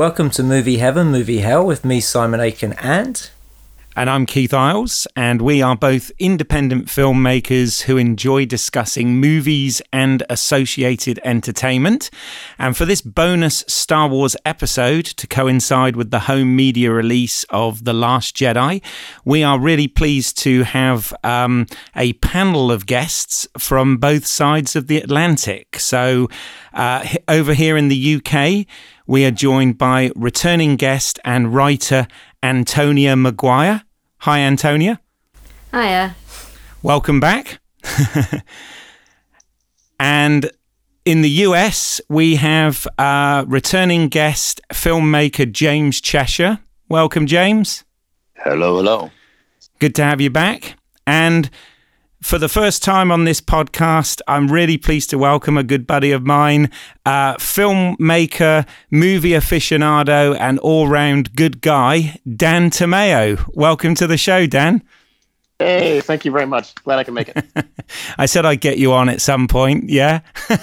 welcome to Movie Heaven, Movie Hell with me, Simon Aiken, and. And I'm Keith Isles, and we are both independent filmmakers who enjoy discussing movies and associated entertainment. And for this bonus Star Wars episode, to coincide with the home media release of The Last Jedi, we are really pleased to have um, a panel of guests from both sides of the Atlantic. So, uh, over here in the UK, we are joined by returning guest and writer Antonia Maguire. Hi, Antonia. Hiya. Welcome back. and in the US, we have uh, returning guest filmmaker James Cheshire. Welcome, James. Hello, hello. Good to have you back. And for the first time on this podcast, I'm really pleased to welcome a good buddy of mine, uh, filmmaker, movie aficionado, and all round good guy, Dan Tomeo. Welcome to the show, Dan. Hey, thank you very much. Glad I can make it. I said I'd get you on at some point, yeah?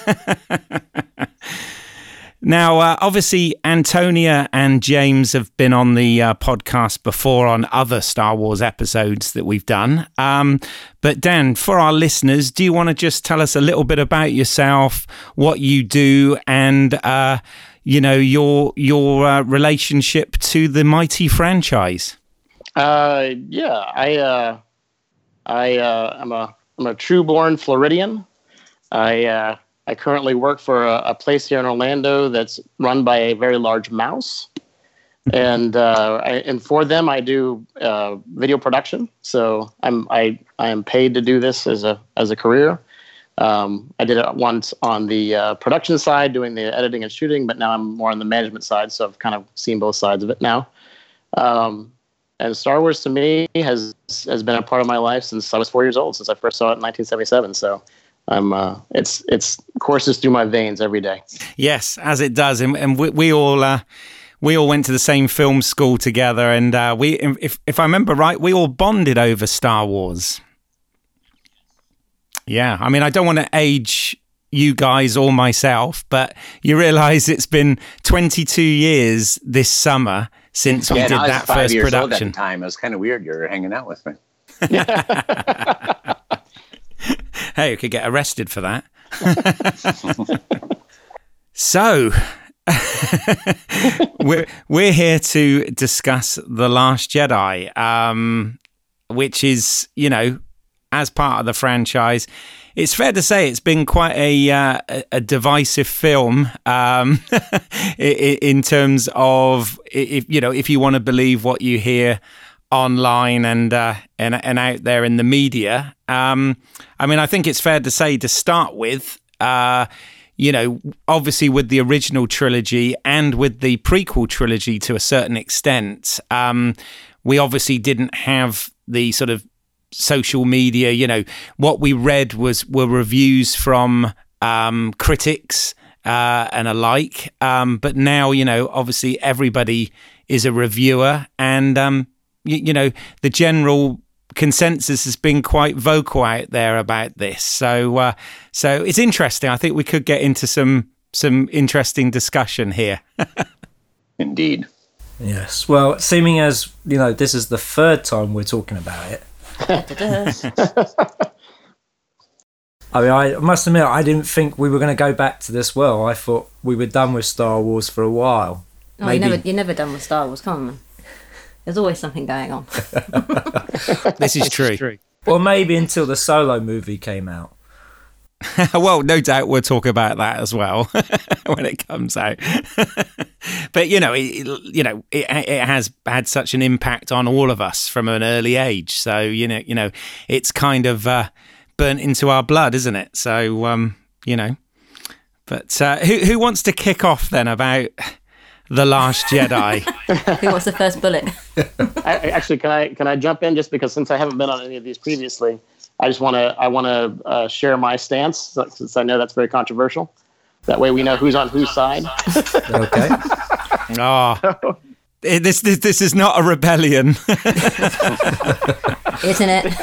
Now, uh, obviously, Antonia and James have been on the uh, podcast before on other Star Wars episodes that we've done. Um, but, Dan, for our listeners, do you want to just tell us a little bit about yourself, what you do, and, uh, you know, your, your uh, relationship to the mighty franchise? Uh, yeah, I, uh, I, I'm, a, I'm a true born Floridian. I, I currently work for a, a, place here in Orlando that's run by a very large mouse, and uh, I, and for them I do uh, video production. So I'm I I am paid to do this as a as a career. Um, I did it once on the uh, production side, doing the editing and shooting, but now I'm more on the management side. So I've kind of seen both sides of it now. Um, and Star Wars to me has has been a part of my life since I was four years old, since I first saw it in 1977. So I'm uh, it's it's courses through my veins every day. Yes, as it does, and, and we, we all uh, we all went to the same film school together, and uh, we if if I remember right, we all bonded over Star Wars. Yeah, I mean, I don't want to age you guys or myself, but you realise it's been 22 years this summer since we yeah, did that first production. At time it was kind of weird. You were hanging out with me. hey, you could get arrested for that. so, we're we're here to discuss the Last Jedi, um, which is you know as part of the franchise. It's fair to say it's been quite a uh, a divisive film um, in terms of if you know if you want to believe what you hear online and uh, and and out there in the media. Um, I mean, I think it's fair to say to start with. Uh, you know, obviously with the original trilogy and with the prequel trilogy to a certain extent, um, we obviously didn't have the sort of social media. You know, what we read was were reviews from um, critics uh, and alike. Um, but now, you know, obviously everybody is a reviewer, and um, you, you know, the general consensus has been quite vocal out there about this. So, uh, so it's interesting. I think we could get into some some interesting discussion here. Indeed. Yes. Well, seeming as you know, this is the third time we're talking about it. I mean, I must admit, I didn't think we were going to go back to this well. I thought we were done with Star Wars for a while. Oh, Maybe... you're never, you're never done with Star Wars, come on. There's always something going on. this is true. Well, maybe until the solo movie came out. well, no doubt we'll talk about that as well when it comes out. but you know, it, you know, it, it has had such an impact on all of us from an early age. So you know, you know, it's kind of uh, burnt into our blood, isn't it? So um, you know, but uh, who who wants to kick off then about the Last Jedi. Who wants the first bullet? I, actually, can I can I jump in just because since I haven't been on any of these previously, I just want to I want to uh, share my stance since I know that's very controversial. That way, we know who's on whose side. okay. Oh. This, this this is not a rebellion, isn't it?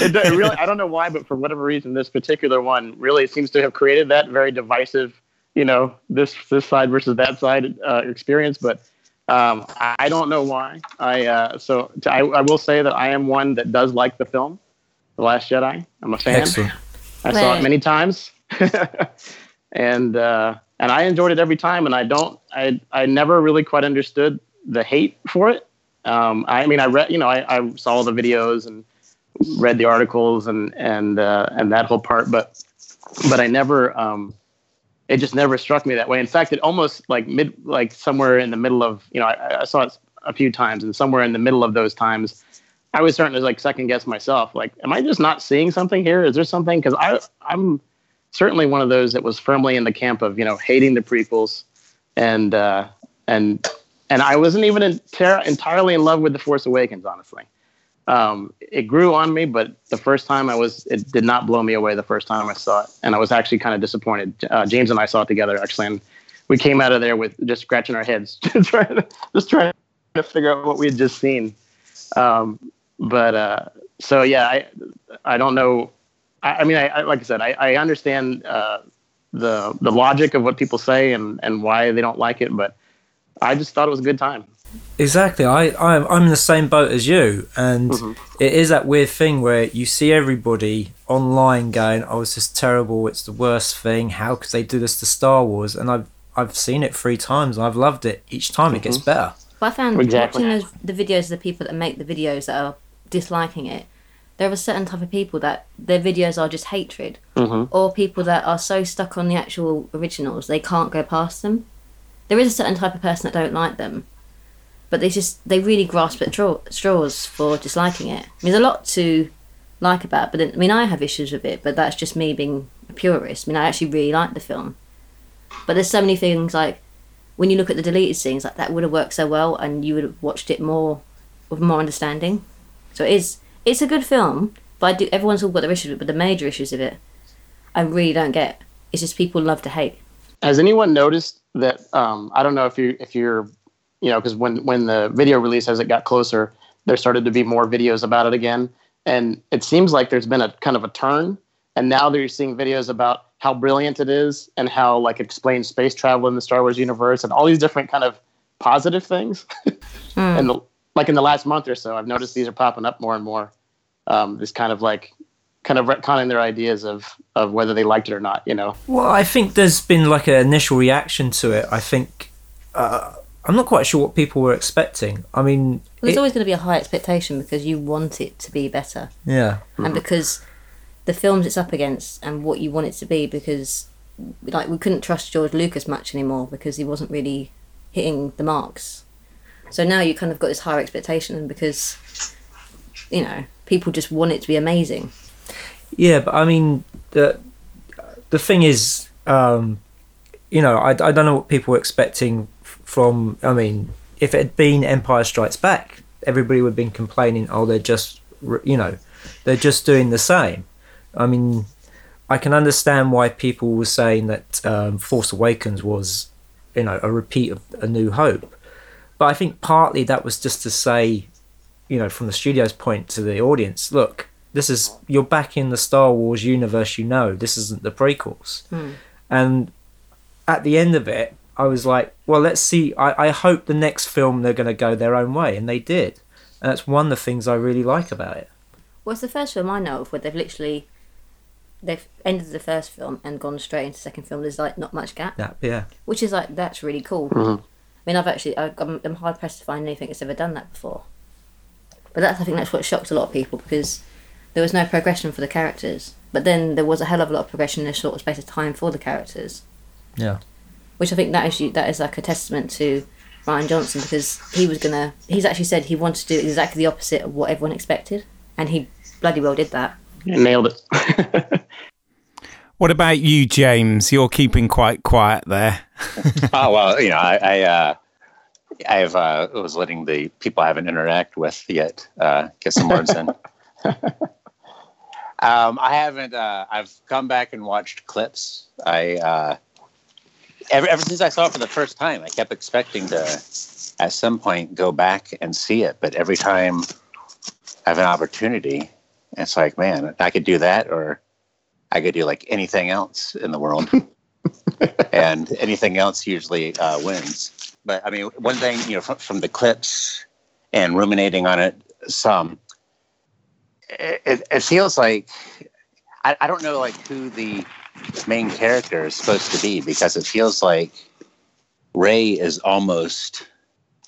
It, it really, I don't know why, but for whatever reason, this particular one really seems to have created that very divisive you know this this side versus that side uh, experience. But Um, I I don't know why. I uh, so t- I, I will say that I am one that does like the film, The Last Jedi. I'm a fan. Excellent. I saw it many times, and uh, and I enjoyed it every time. And I don't, I I never really quite understood the hate for it. Um, I mean, I read, you know, I, I saw all the videos and read the articles and and uh, and that whole part, but but I never, um, it just never struck me that way. In fact, it almost like mid, like somewhere in the middle of, you know, I, I saw it a few times, and somewhere in the middle of those times, I was starting to like second guess myself. Like, am I just not seeing something here? Is there something? Because I I'm certainly one of those that was firmly in the camp of you know hating the prequels, and uh, and and I wasn't even enter- entirely in love with the Force Awakens, honestly. Um, it grew on me, but the first time I was, it did not blow me away. The first time I saw it, and I was actually kind of disappointed. Uh, James and I saw it together actually, and we came out of there with just scratching our heads, just trying to, just trying to figure out what we had just seen. Um, but uh, so yeah, I I don't know. I, I mean, I, I like I said, I, I understand uh, the the logic of what people say and and why they don't like it, but I just thought it was a good time. Exactly. I, I'm, I'm in the same boat as you. And it is that weird thing where you see everybody online going, oh, it's just terrible. It's the worst thing. How could they do this to Star Wars? And I've, I've seen it three times and I've loved it. Each time it gets better. But I found Exactly. watching those, the videos of the people that make the videos that are disliking it, there are a certain type of people that their videos are just hatred, Mm-hmm. or people that are so stuck on the actual originals they can't go past them. There is a certain type of person that don't like them, but they just they really grasp at straw, straws for disliking it. I mean, there's a lot to like about, it, but then, I mean, I have issues with it, but that's just me being a purist. I mean, I actually really like the film, but there's so many things like when you look at the deleted scenes, like that would have worked so well, and you would have watched it more with more understanding. So it is it's a good film, but I do everyone's all got their issues with it, but the major issues of it, I really don't get. It's just people love to hate. Has anyone noticed that? Um, I don't know if you if you're, you know, because when when the video release as it got closer, there started to be more videos about it again, and it seems like there's been a kind of a turn, and now they're seeing videos about how brilliant it is and how like it explains space travel in the Star Wars universe and all these different kind of positive things. and the, like in the last month or so, I've noticed these are popping up more and more. Um, this kind of like kind of retconning their ideas of of whether they liked it or not. You know. Well, I think there's been like an initial reaction to it. I think uh, I'm not quite sure what people were expecting. I mean, Well, there's it- always going to be a high expectation because you want it to be better, yeah, and because the films it's up against and what you want it to be. Because like we couldn't trust George Lucas much anymore because he wasn't really hitting the marks. So now you kind of got this higher expectation, because you know people just want it to be amazing. yeah. But I mean, the the thing is, um, you know, I, I don't know what people were expecting from. I mean, if it had been Empire Strikes Back, everybody would have been complaining. Oh, they're just, you know, they're just doing the same. I mean, I can understand why people were saying that um, Force Awakens was, you know, a repeat of A New Hope. But I think partly that was just to say, you know, from the studio's point to the audience, look, this is you're back in the Star Wars universe. You know, this isn't the prequels. And at the end of it, I was like, well, let's see. I, I hope the next film they're going to go their own way, and they did. And that's one of the things I really like about it. Well, it's the first film I know of where they've literally they've ended the first film and gone straight into the second film. There's like not much gap, That yeah. which is like that's really cool. Mm-hmm. I mean, I've actually I, I'm, I'm hard pressed to find anything that's ever done that before. But that's I think that's what shocked a lot of people because there was no progression for the characters, but then there was a hell of a lot of progression in a short space of time for the characters, Yeah. Which I think that is that is like a testament to Rian Johnson because he was gonna he's actually said he wanted to do exactly the opposite of what everyone expected, and he bloody well did that. You nailed it. What about you, James? You're keeping quite quiet there. oh well, you know, I, I uh, I've uh, was letting the people I haven't interact with yet uh, get some words in. Um, I haven't. Uh, I've come back and watched clips. I uh, ever ever since I saw it for the first time, I kept expecting to, at some point, go back and see it. But every time I have an opportunity, it's like, man, I could do that, or I could do like anything else in the world, and anything else usually uh, wins. but I mean, one thing you know from, from the clips and ruminating on it some, it, it, it feels like I, I don't know like who the main character is supposed to be because it feels like Rey is almost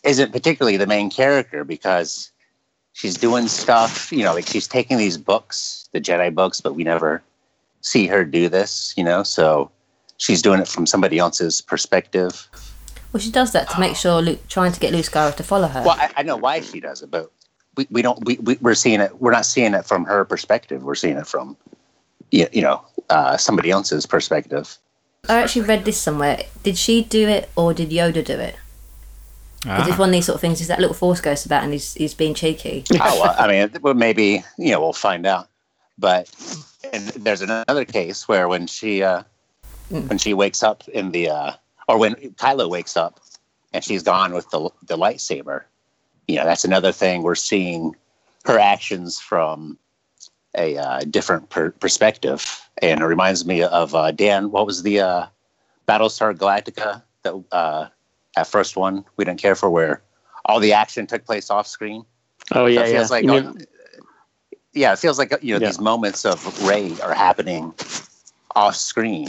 isn't particularly the main character because she's doing stuff, you know, like she's taking these books, the Jedi books, but we never see her do this, you know, so she's doing it from somebody else's perspective. Well, she does that to make sure Luke, trying to get Luke Skywalker to follow her. Well, I, I know why she does it, but we, we don't, we, we, we're seeing it, we're not seeing it from her perspective. We're seeing it from, you you know, uh, somebody else's perspective. I actually read this somewhere. Did she do it or did Yoda do it? Because it's Ah. one of these sort of things. Is that little Force ghost about, and he's he's being cheeky. oh, well, I mean, well, maybe you know we'll find out. But and there's another case where when she uh, when she wakes up in the uh, or when Kylo wakes up and she's gone with the the lightsaber, you know that's another thing we're seeing her actions from a uh, different per- perspective, and it reminds me of uh, Dan. What was the uh, Battlestar Galactica that uh, that first one we didn't care for, where all the action took place off screen? Oh yeah, it feels yeah. like You mean- yeah, it feels like you know Yeah. these moments of Rey are happening off screen.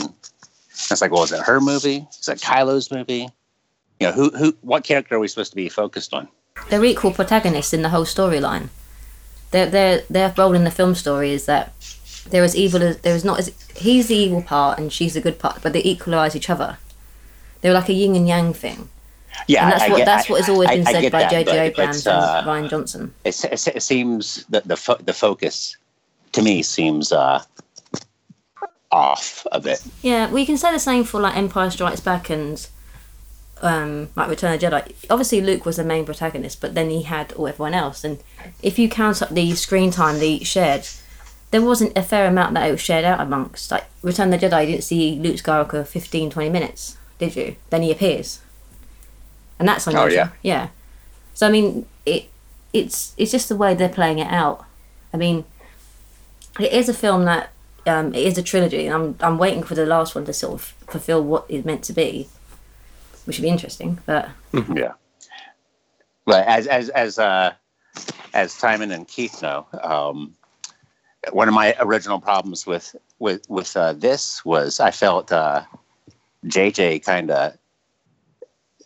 It's like, well, is it her movie? Is it Kylo's movie? You know, who who what character are we supposed to be focused on? They're equal protagonists in the whole storyline. Their their their role in the film story is that they're as evil as there is not as he's the evil part and she's the good part, but they equalise each other. They're like a yin and yang thing, Yeah, and that's I, I what get- that's what has always I- been said by J.J. Abrams uh, and Rian Johnson. It, it, it seems that the fo- the focus to me seems uh, off a bit. Yeah, we can say the same for like Empire Strikes Back and um, like Return of the Jedi. Obviously, Luke was the main protagonist, but then he had all everyone else. And if you count up the screen time they shared, there wasn't a fair amount that it was shared out amongst. Like Return of the Jedi, you didn't see Luke Skywalker 15, 20 minutes, did you? Then he appears, and that's unusual. yeah? yeah. So I mean, it it's it's just the way they're playing it out. I mean, it is a film that um, it is a trilogy, and I'm I'm waiting for the last one to sort of fulfill what it's meant to be, which would be interesting. But Yeah. But as as as uh, as Simon and Keith know, um, one of my original problems with with with uh, this was I felt uh, JJ kind of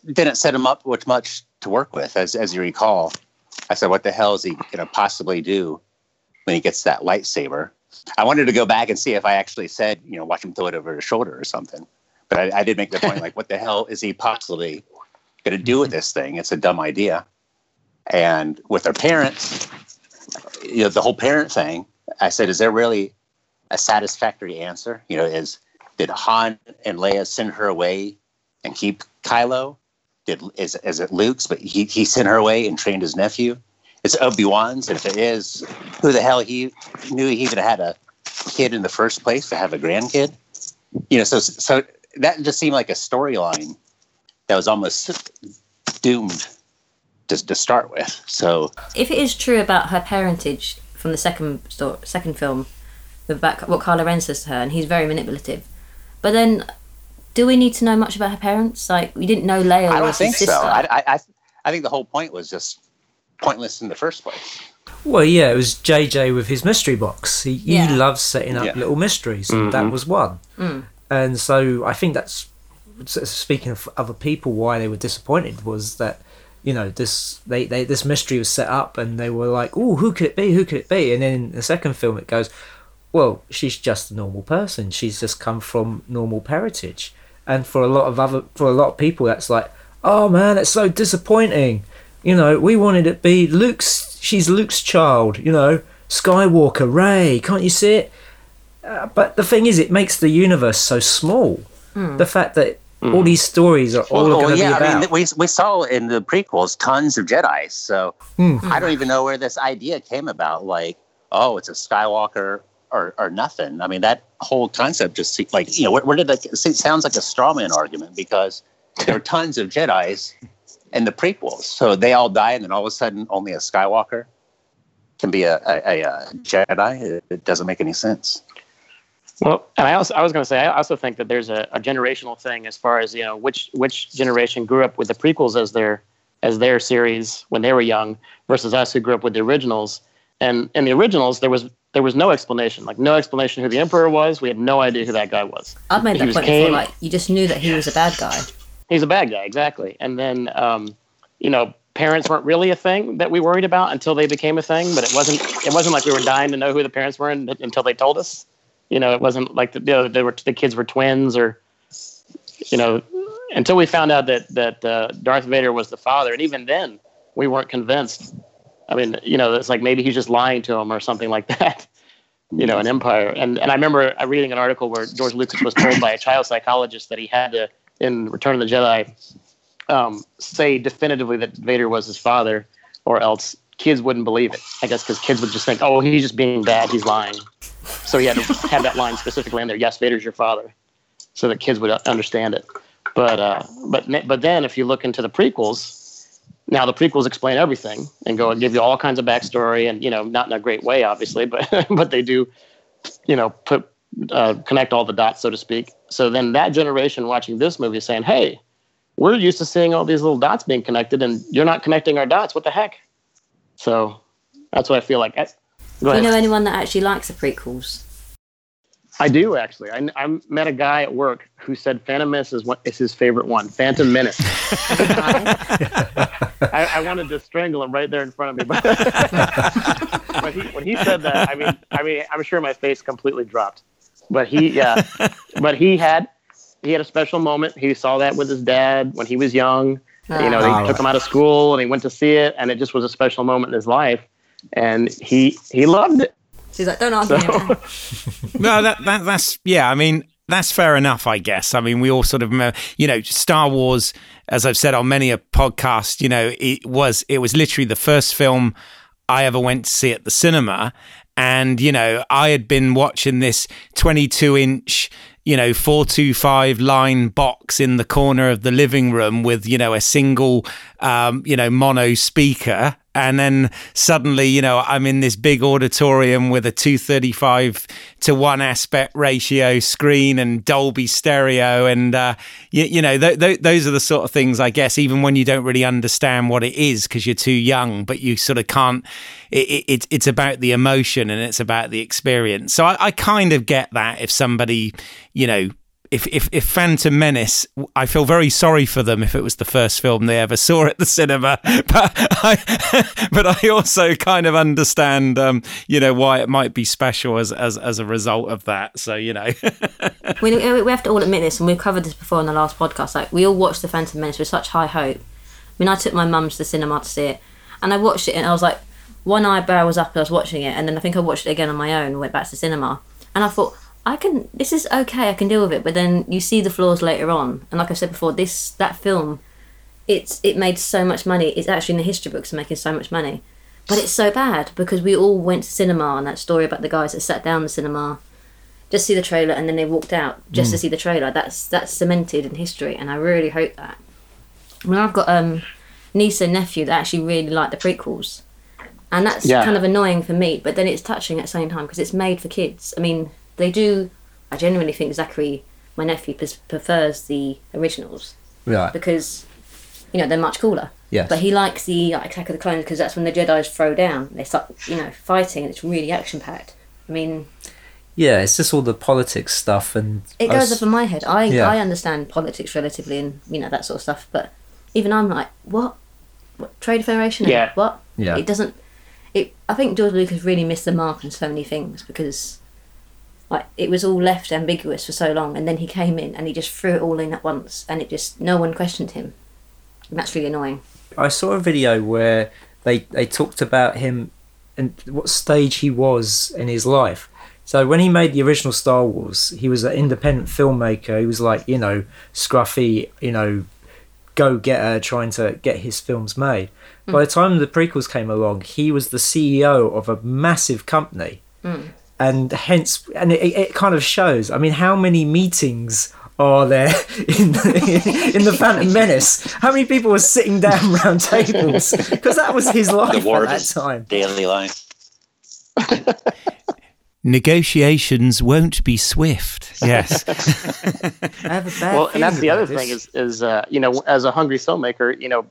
didn't set him up with much to work with. As as you recall, I said, "What the hell is he going to possibly do when he gets that lightsaber?" I wanted to go back and see if I actually said, you know, watch him throw it over his shoulder or something. But I, I did make the point, like, what the hell is he possibly going to do with this thing? It's a dumb idea. And with their parents, you know, the whole parent thing, I said, is there really a satisfactory answer? You know, is did Han and Leia send her away and keep Kylo? Did is is it Luke's, but he he sent her away and trained his nephew? It's Obi Wan's, if it is, who the hell he knew he even had a kid in the first place to have a grandkid? You know, so so that just seemed like a storyline that was almost doomed to, to start with. So if it is true about her parentage from the second story, second film, about what Kylo Ren says to her, and he's very manipulative, but then. Do we need to know much about her parents? Like we didn't know Leia I don't was think his sister. so. I, I, I, I think the whole point was just pointless in the first place. Well, yeah, it was JJ with his mystery box. He, Yeah. he loves setting up Yeah. little mysteries, and that was one. Mm. And so I think that's speaking of other people, why they were disappointed was that you know this they, they this mystery was set up, and they were like, "Oh, who could it be? Who could it be?" And then in the second film, it goes, "Well, she's just a normal person. She's just come from normal parentage." And for a lot of other for a lot of people, that's like, "Oh man, it's so disappointing." You know, we wanted it to be Luke's. She's Luke's child. You know, Skywalker, Rey. Can't you see it? Uh, but the thing is, it makes the universe so small. Hmm. The fact that hmm. all these stories are all Well, going to yeah, be about. I mean, we, we saw in the prequels tons of Jedi. So hmm. I don't even know where this idea came about. Like, oh, it's a Skywalker or, or nothing. I mean, that whole concept just seemed like, you know, where, where did that? It sounds like a straw man argument because there are tons of Jedi's in the prequels. So they all die, and then all of a sudden, only a Skywalker can be a, a, a, a Jedi. It, it doesn't make any sense. Well, and I also I was going to say I also think that there's a, a generational thing as far as you know which which generation grew up with the prequels as their as their series when they were young versus us who grew up with the originals. And in the originals, there was there was no explanation, like no explanation who the emperor was. We had no idea who that guy was. I've made He that point before. Like you just knew that he was a bad guy. He's a bad guy, exactly. And then, um, you know, parents weren't really a thing that we worried about until they became a thing. But it wasn't. It wasn't like we were dying to know who the parents were un- until they told us. You know, it wasn't like the you know, they were the kids were twins or, you know, until we found out that that uh, Darth Vader was the father. And even then, we weren't convinced. I mean, you know, it's like maybe he's just lying to him or something like that. You know, an empire. And and I remember reading an article where George Lucas was told by a child psychologist that he had to in Return of the Jedi um, say definitively that Vader was his father, or else kids wouldn't believe it. I guess because kids would just think, oh, he's just being bad, he's lying. So he had to have that line specifically in there. Yes, Vader's your father, so that kids would understand it. But uh, but but then if you look into the prequels, now the prequels explain everything and go and give you all kinds of backstory, and you know not in a great way, obviously, but but they do, you know, put uh, connect all the dots, so to speak. So then that generation watching this movie is saying, hey, we're used to seeing all these little dots being connected, and you're not connecting our dots. What the heck? So that's what I feel like. I, go Do you know anyone that actually likes the prequels? I do actually. I, I met a guy at work who said Phantom Menace is, what, is his favorite one. Phantom Menace. I, I wanted to strangle him right there in front of me, but, but he, when he said that, I mean, I mean, I'm sure my face completely dropped. But he, yeah, but he had he had a special moment. He saw that with his dad when he was young. You know, they Ah. took him out of school and he went to see it, and it just was a special moment in his life. And he he loved it. She's like, don't argue. So- anymore." No, that, that that's yeah. I mean, that's fair enough, I guess. I mean, we all sort of, you know, Star Wars, as I've said on many a podcast, you know, it was it was literally the first film I ever went to see at the cinema, and you know, I had been watching this twenty-two inch. You know, four two five line box in the corner of the living room with you know a single, um, you know, mono speaker, and then suddenly, you know, I'm in this big auditorium with a 235 to 1 aspect ratio screen and Dolby stereo. And, uh, you, you know, th- th- those are the sort of things, I guess, even when you don't really understand what it is because you're too young, but you sort of can't. It, it, it's about the emotion and it's about the experience. So I, I kind of get that if somebody, you know, if, if if Phantom Menace, I feel very sorry for them if it was the first film they ever saw at the cinema. But I, but I also kind of understand, um, you know, why it might be special as as as a result of that. So you know, we, we have to all admit this, and we've covered this before in the last podcast. Like, we all watched The Phantom Menace with such high hope. I mean, I took my mum to the cinema to see it, and I watched it, and I was like, one eyebrow was up, and I was watching it, and then I think I watched it again on my own, and went back to the cinema, and I thought, I can, this is okay, I can deal with it. But then you see the flaws later on, and like I said before, this that film, it's it made so much money. It's actually in the history books making so much money. But it's so bad because we all went to cinema and that story about the guys that sat down in the cinema just see the trailer and then they walked out just to see the trailer. That's that's cemented in history, and I really hope that. I mean, I've got um, niece and nephew that actually really like the prequels, and that's Yeah. kind of annoying for me. But then it's touching at the same time because it's made for kids. I mean, they do. I genuinely think Zachary, my nephew, pres- prefers the originals Right. because you know they're much cooler. Yes. But he likes the like, Attack of the Clones because that's when the Jedi's throw down. They start, you know, fighting, and it's really action packed. I mean, Yeah, it's just all the politics stuff and it goes was- over my head. I Yeah. I understand politics relatively and you know that sort of stuff, but even I'm like, what? What trade federation? Yeah. What? Yeah. It doesn't. It. I think George Lucas really missed the mark on so many things because, like, it was all left ambiguous for so long, and then he came in and he just threw it all in at once, and it just no one questioned him. And that's really annoying. I saw a video where they they talked about him and what stage he was in his life. So when he made the original Star Wars, he was an independent filmmaker. He was like you know scruffy, you know, go getter, trying to get his films made. By mm. the time the prequels came along, he was the CEO of a massive company, mm. And hence, and it, it kind of shows. I mean, how many meetings are there in the, in the Phantom Menace? How many people were sitting down around tables? Because that was his life The war at that time. daily life. Negotiations won't be swift. Yes. I have a bad well, and that's the other about thing is is uh, you know as a hungry filmmaker, you know,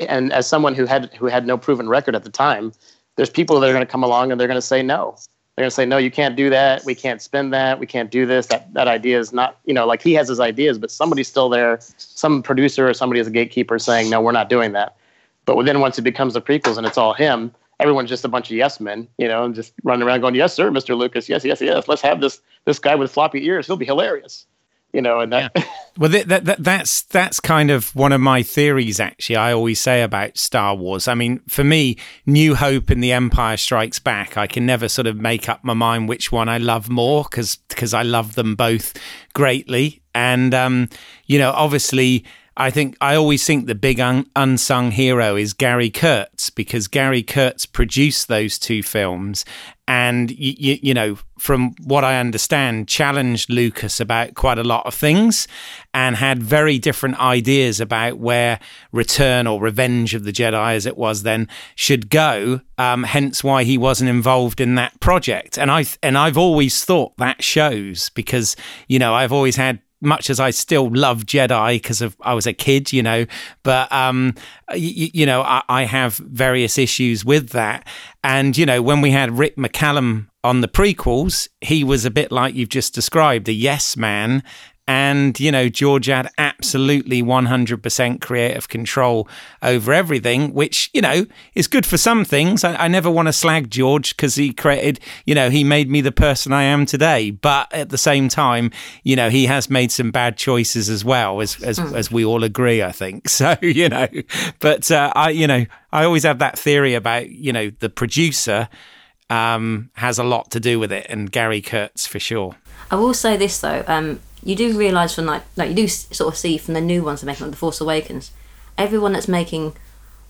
and as someone who had who had no proven record at the time, there's people that are going to come along and they're going to say no. They're going to say no, you can't do that. We can't spend that. We can't do this. That that idea is not you know like he has his ideas, but somebody's still there. Some producer or somebody as a gatekeeper saying no, we're not doing that. But then once it becomes the prequels and it's all him, everyone's just a bunch of yes men, you know, and just running around going, "Yes, sir, Mr. Lucas. Yes, yes, yes. Let's have this this guy with floppy ears. He'll be hilarious." You know, and that Well, that, that, that, that's that's kind of one of my theories. Actually, I always say about Star Wars. I mean, for me, New Hope and The Empire Strikes Back. I can never sort of make up my mind which one I love more because because I love them both greatly. And um, you know, obviously, I think I always think the big un- unsung hero is Gary Kurtz because Gary Kurtz produced those two films, and you, you, you know, from what I understand, challenged Lucas about quite a lot of things, and had very different ideas about where Return or Revenge of the Jedi, as it was then, should go. Um, hence, why he wasn't involved in that project, and I and I've always thought that shows because you know I've always had much as I still love Jedi because I was a kid, you know, but um, you, you know, I, I have various issues with that. And you know, when we had Rick McCallum on the prequels, he was a bit like you've just described, a yes man. And, you know, George had absolutely 100% creative control over everything, which, you know, is good for some things. I, I never want to slag George because he created, you know, he made me the person I am today. But at the same time, you know, he has made some bad choices as well, as, as, as we all agree, I think. So, you know, but uh, I, you know, I always have that theory about, you know, the producer um, has a lot to do with it, and Gary Kurtz for sure. I will say this though, um, you do realise from like, like you do sort of see from the new ones they're making, like the Force Awakens, everyone that's making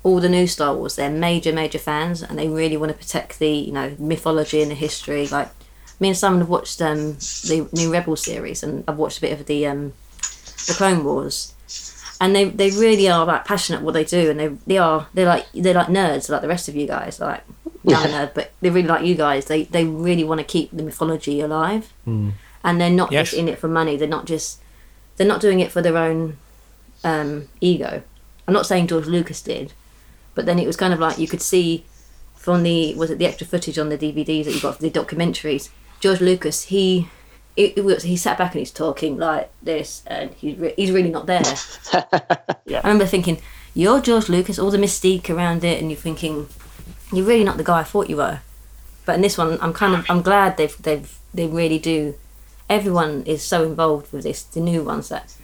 all the new Star Wars, they're major, major fans, and they really want to protect the you know mythology and the history. Like me and Simon have watched um, the new Rebel series, and I've watched a bit of the um, the Clone Wars, and they they really are like passionate what they do, and they they are they're like they're like nerds like the rest of you guys, like not a nerd, but they really like you guys. They they really want to keep the mythology alive, and they're not Yes. just in it for money. They're not just they're not doing it for their own um, ego. I'm not saying George Lucas did, but then it was kind of like you could see from the was it the extra footage on the DVDs that you got for the documentaries. George Lucas, he it, it was, he sat back and he's talking like this, and he's re- he's really not there. Yeah. I remember thinking, you're George Lucas, all the mystique around it, and you're thinking, you're really not the guy I thought you were. But in this one, I'm kind of I'm glad they've they've they really do. Everyone is so involved with this. The new ones that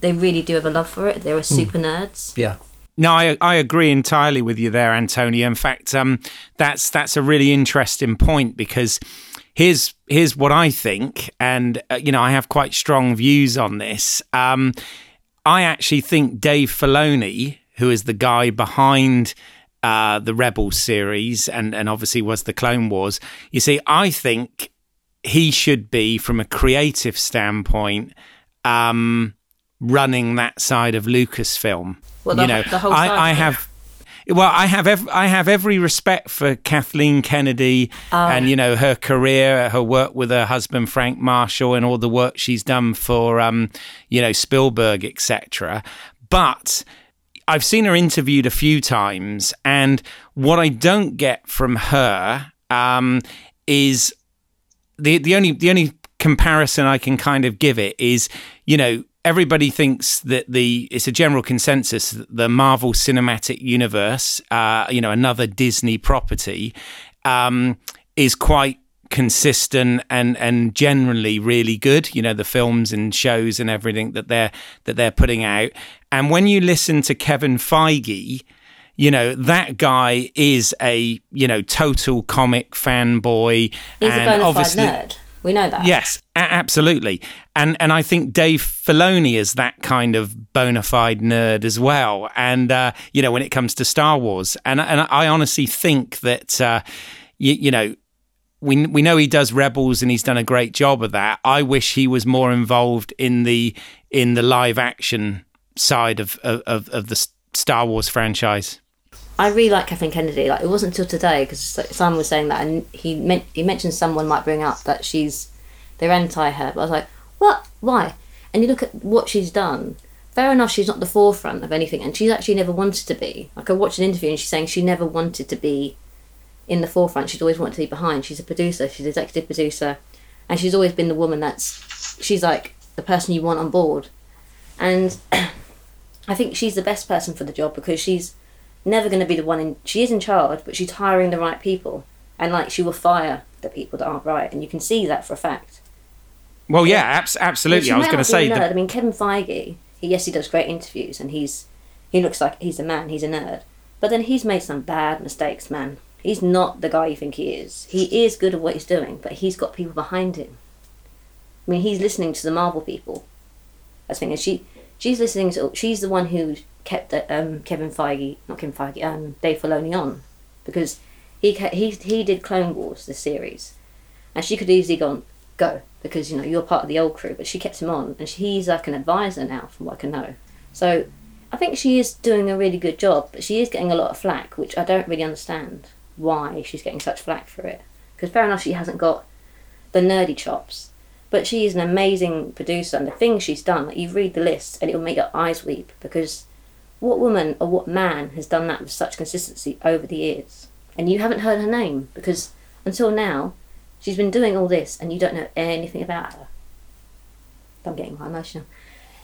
they really do have a love for it. They're a super nerds. Yeah. No, I, I agree entirely with you there, Antonio. In fact, um, that's that's a really interesting point because here's here's what I think, and uh, you know I have quite strong views on this. Um, I actually think Dave Filoni, who is the guy behind uh, the Rebels series and and obviously was the Clone Wars. You see, I think he should be, from a creative standpoint, um, running that side of Lucasfilm. Well, the- you know, the whole side, I, I yeah. have. Well, I have ev- I have every respect for Kathleen Kennedy Oh. and you know her career, her work with her husband Frank Marshall, and all the work she's done for um, you know Spielberg, etc. But I've seen her interviewed a few times, and what I don't get from her um, is the the only the only comparison I can kind of give it is, you know, everybody thinks that the it's a general consensus that the Marvel Cinematic Universe, uh, you know, another Disney property, um, is quite consistent and and generally really good you know the films and shows and everything that they're that they're putting out. And when you listen to Kevin Feige you know that guy is a you know total comic fanboy He's and a bona fide obviously nerd. We know that. Yes, a- absolutely. And and I think Dave Filoni is that kind of bona fide nerd as well. And uh, you know, when it comes to Star Wars, and and I honestly think that uh, you, you know. We, we know he does Rebels and he's done a great job of that. I wish he was more involved in the in the live action side of of, of the Star Wars franchise. I really like Kathleen Kennedy. Like it wasn't until today because Simon was saying that, and he meant he mentioned someone might bring up that she's they're anti her. But I was like, what? Why? And you look at what she's done. Fair enough, she's not the forefront of anything, and she's actually never wanted to be. Like I watched an interview, and she's saying she never wanted to be in the forefront. She's always wanted to be behind. She's a producer. She's an executive producer, and she's always been the woman that's she's like the person you want on board. And I think she's the best person for the job because she's never going to be the one in. She is in charge, but she's hiring the right people, and like she will fire the people that aren't right, and you can see that for a fact. Well, yeah, abs- absolutely. She I was going to say nerd. that. I mean, Kevin Feige. He, yes, he does great interviews, and he's he looks like he's a man. He's a nerd, but then he's made some bad mistakes, man. He's not the guy you think he is. He is good at what he's doing, but he's got people behind him. I mean, he's listening to the Marvel people. I the thing. And she, she's listening to. She's the one who kept um, Kevin Feige, not Kevin Feige, um, Dave Filoni on, because he he he did Clone Wars, the series, and she could easily gone go because you know you're part of the old crew, but she kept him on, and he's like an advisor now, from what I can know. So I think she is doing a really good job, but she is getting a lot of flack, which I don't really understand why she's getting such flack for it. Because fair enough, she hasn't got the nerdy chops, but she is an amazing producer, and the things she's done, like you read the list, and it'll make your eyes weep because what woman or what man has done that with such consistency over the years? And you haven't heard her name because until now, she's been doing all this, and you don't know anything about her. I'm getting quite emotional.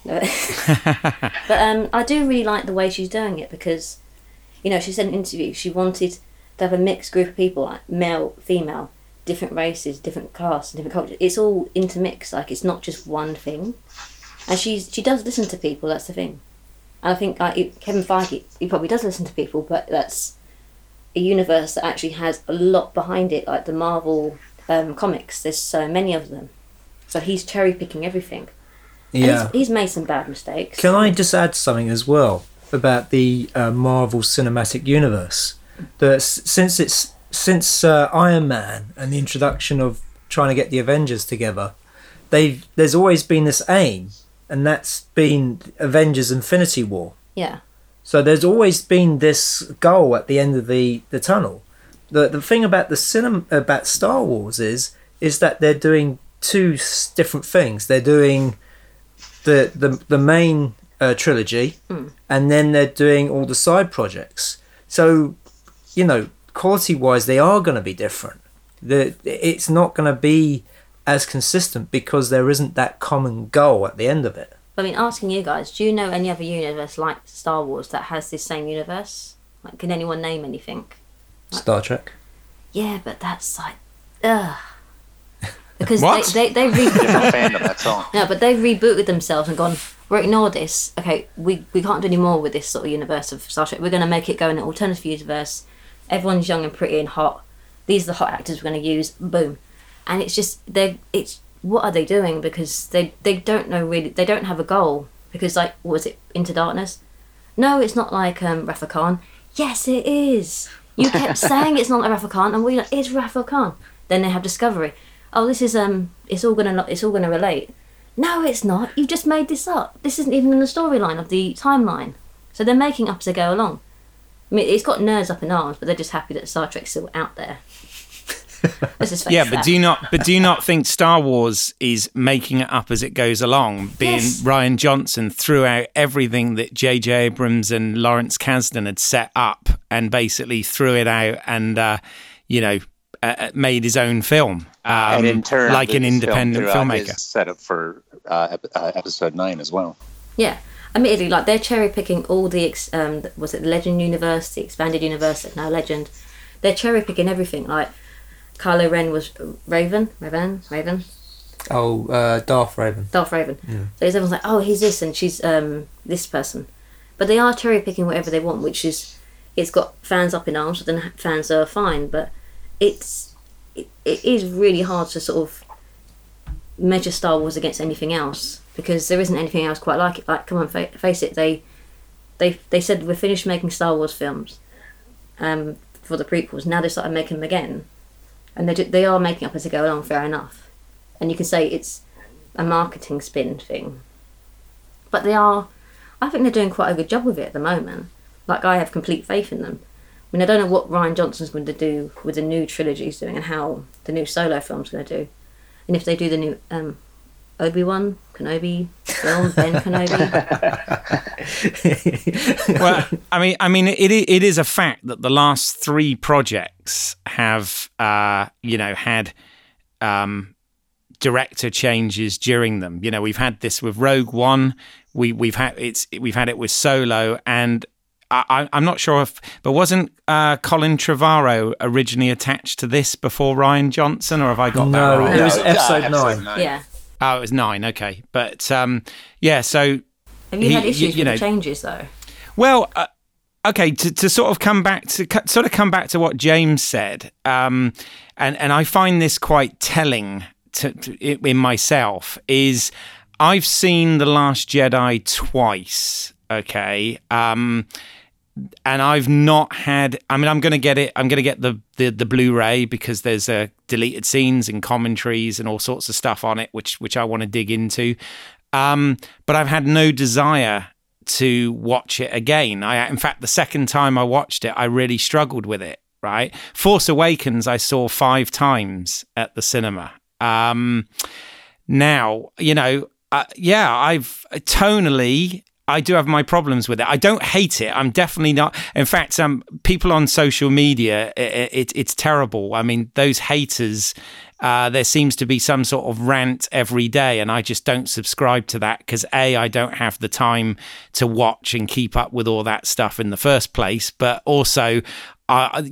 But um, I do really like the way she's doing it because, you know, she said in an interview she wanted to have a mixed group of people, like male, female, different races, different castes, different cultures. It's all intermixed, like it's not just one thing. And she's she does listen to people. That's the thing. And I think like it- Kevin Feige, he probably does listen to people, but that's a universe that actually has a lot behind it, like the Marvel um, comics. There's so many of them, so he's cherry picking everything. Yeah. he's, he's made some bad mistakes. Can I just add something as well about the uh, Marvel Cinematic Universe? That since it's since uh, Iron Man and the introduction of trying to get the Avengers together, they've there's always been this aim, and that's been Avengers Infinity War. Yeah. So there's always been this goal at the end of the, the tunnel. The the thing about the cinema about Star Wars is is that they're doing two s- different things. They're doing the the the main uh, trilogy, and then they're doing all the side projects. So, you know, quality wise, they are going to be different. The it's not going to be as consistent because there isn't that common goal at the end of it. I mean, asking you guys, do you know any other universe like Star Wars that has this same universe? Like, can anyone name anything? Star Trek. Yeah, but that's like, ugh. Because What? they they, they There's no re- fandom. That's all. no, but they've rebooted themselves and gone. We're ignore this. Okay, we we can't do any more with this sort of universe of Star Trek. We're going to make it go in an alternative universe. Everyone's young and pretty and hot. These are the hot actors we're going to use. Boom, and it's just they. It's what are they doing? Because they they don't know really. They don't have a goal. Because like, was it Into Darkness? No, it's not like um, Wrath of Khan. Yes, it is. You kept saying it's not like Wrath of Khan, and we're like, it's Wrath of Khan. Then they have Discovery. Oh, this is um, it's all gonna it's all gonna relate. No, it's not. You just made this up. This isn't even in the storyline of the timeline. So they're making up as they go along. I mean, it's got nerds up in arms, but they're just happy that Star Trek's still out there. Let's just face Yeah, that. but do you not? But do you not think Star Wars is making it up as it goes along? Being Yes. Rian Johnson threw out everything that J.J. Abrams and Lawrence Kasdan had set up, and basically threw it out, and uh, you know, uh, made his own film, um, and in turn, like an independent threw out filmmaker. Set up for uh, uh, episode nine as well. Yeah, admittedly, like they're cherry picking all the ex- um, was it the Legend universe, the expanded universe, now Legend. They're cherry picking everything. Like Kylo Ren was Raven, Raven, Raven, Oh, uh, Darth Revan. Darth Revan. So everyone's like, oh, he's this and she's um, this person. But they are cherry picking whatever they want, which is it's got fans up in arms, but then fans are fine. But it's it, it is really hard to sort of measure Star Wars against anything else because there isn't anything else quite like it. Like, come on, fa- face it, they they they said we're finished making Star Wars films um, for the prequels. Now they started making them again, and they do, they are making up as they go along. Fair enough, and you can say it's a marketing spin thing. But they are, I think they're doing quite a good job with it at the moment. Like I have complete faith in them. I mean, I don't know what Rian Johnson's going to do with the new trilogy he's doing and how the new solo film's going to do. And if they do the new um, Obi Wan Kenobi film, Ben Kenobi. well, I mean, I mean, it it is a fact that the last three projects have, uh, you know, had um, director changes during them. You know, we've had this with Rogue One. We we've had it's we've had it with Solo, and I, am not sure if, but wasn't uh, Colin Trevorrow originally attached to this before Rian Johnson, or have I got no, that wrong? it was No, episode, nine. nine. yeah. Oh, it was nine. Okay, but um, yeah. So, Have you He- had issues you with know- the changes though? well, uh, okay. To, to sort of come back to sort of come back to what James said, um, and and I find this quite telling to, to in myself is I've seen the Last Jedi twice. Okay. Um, and I've not had. I mean, I'm going to get it. I'm going to get the, the the Blu-ray because there's uh, deleted scenes and commentaries and all sorts of stuff on it, which which I want to dig into. Um, but I've had no desire to watch it again. I, in fact, the second time I watched it, I really struggled with it. Right, Force Awakens, I saw five times at the cinema. Um, now, you know, uh, yeah, I've tonally. I do have my problems with it. I don't hate it. I'm definitely not. In fact, um, people on social media, it, it, it's terrible. I mean, those haters. Uh, there seems to be some sort of rant every day, and I just don't subscribe to that because a, I don't have the time to watch and keep up with all that stuff in the first place. But also,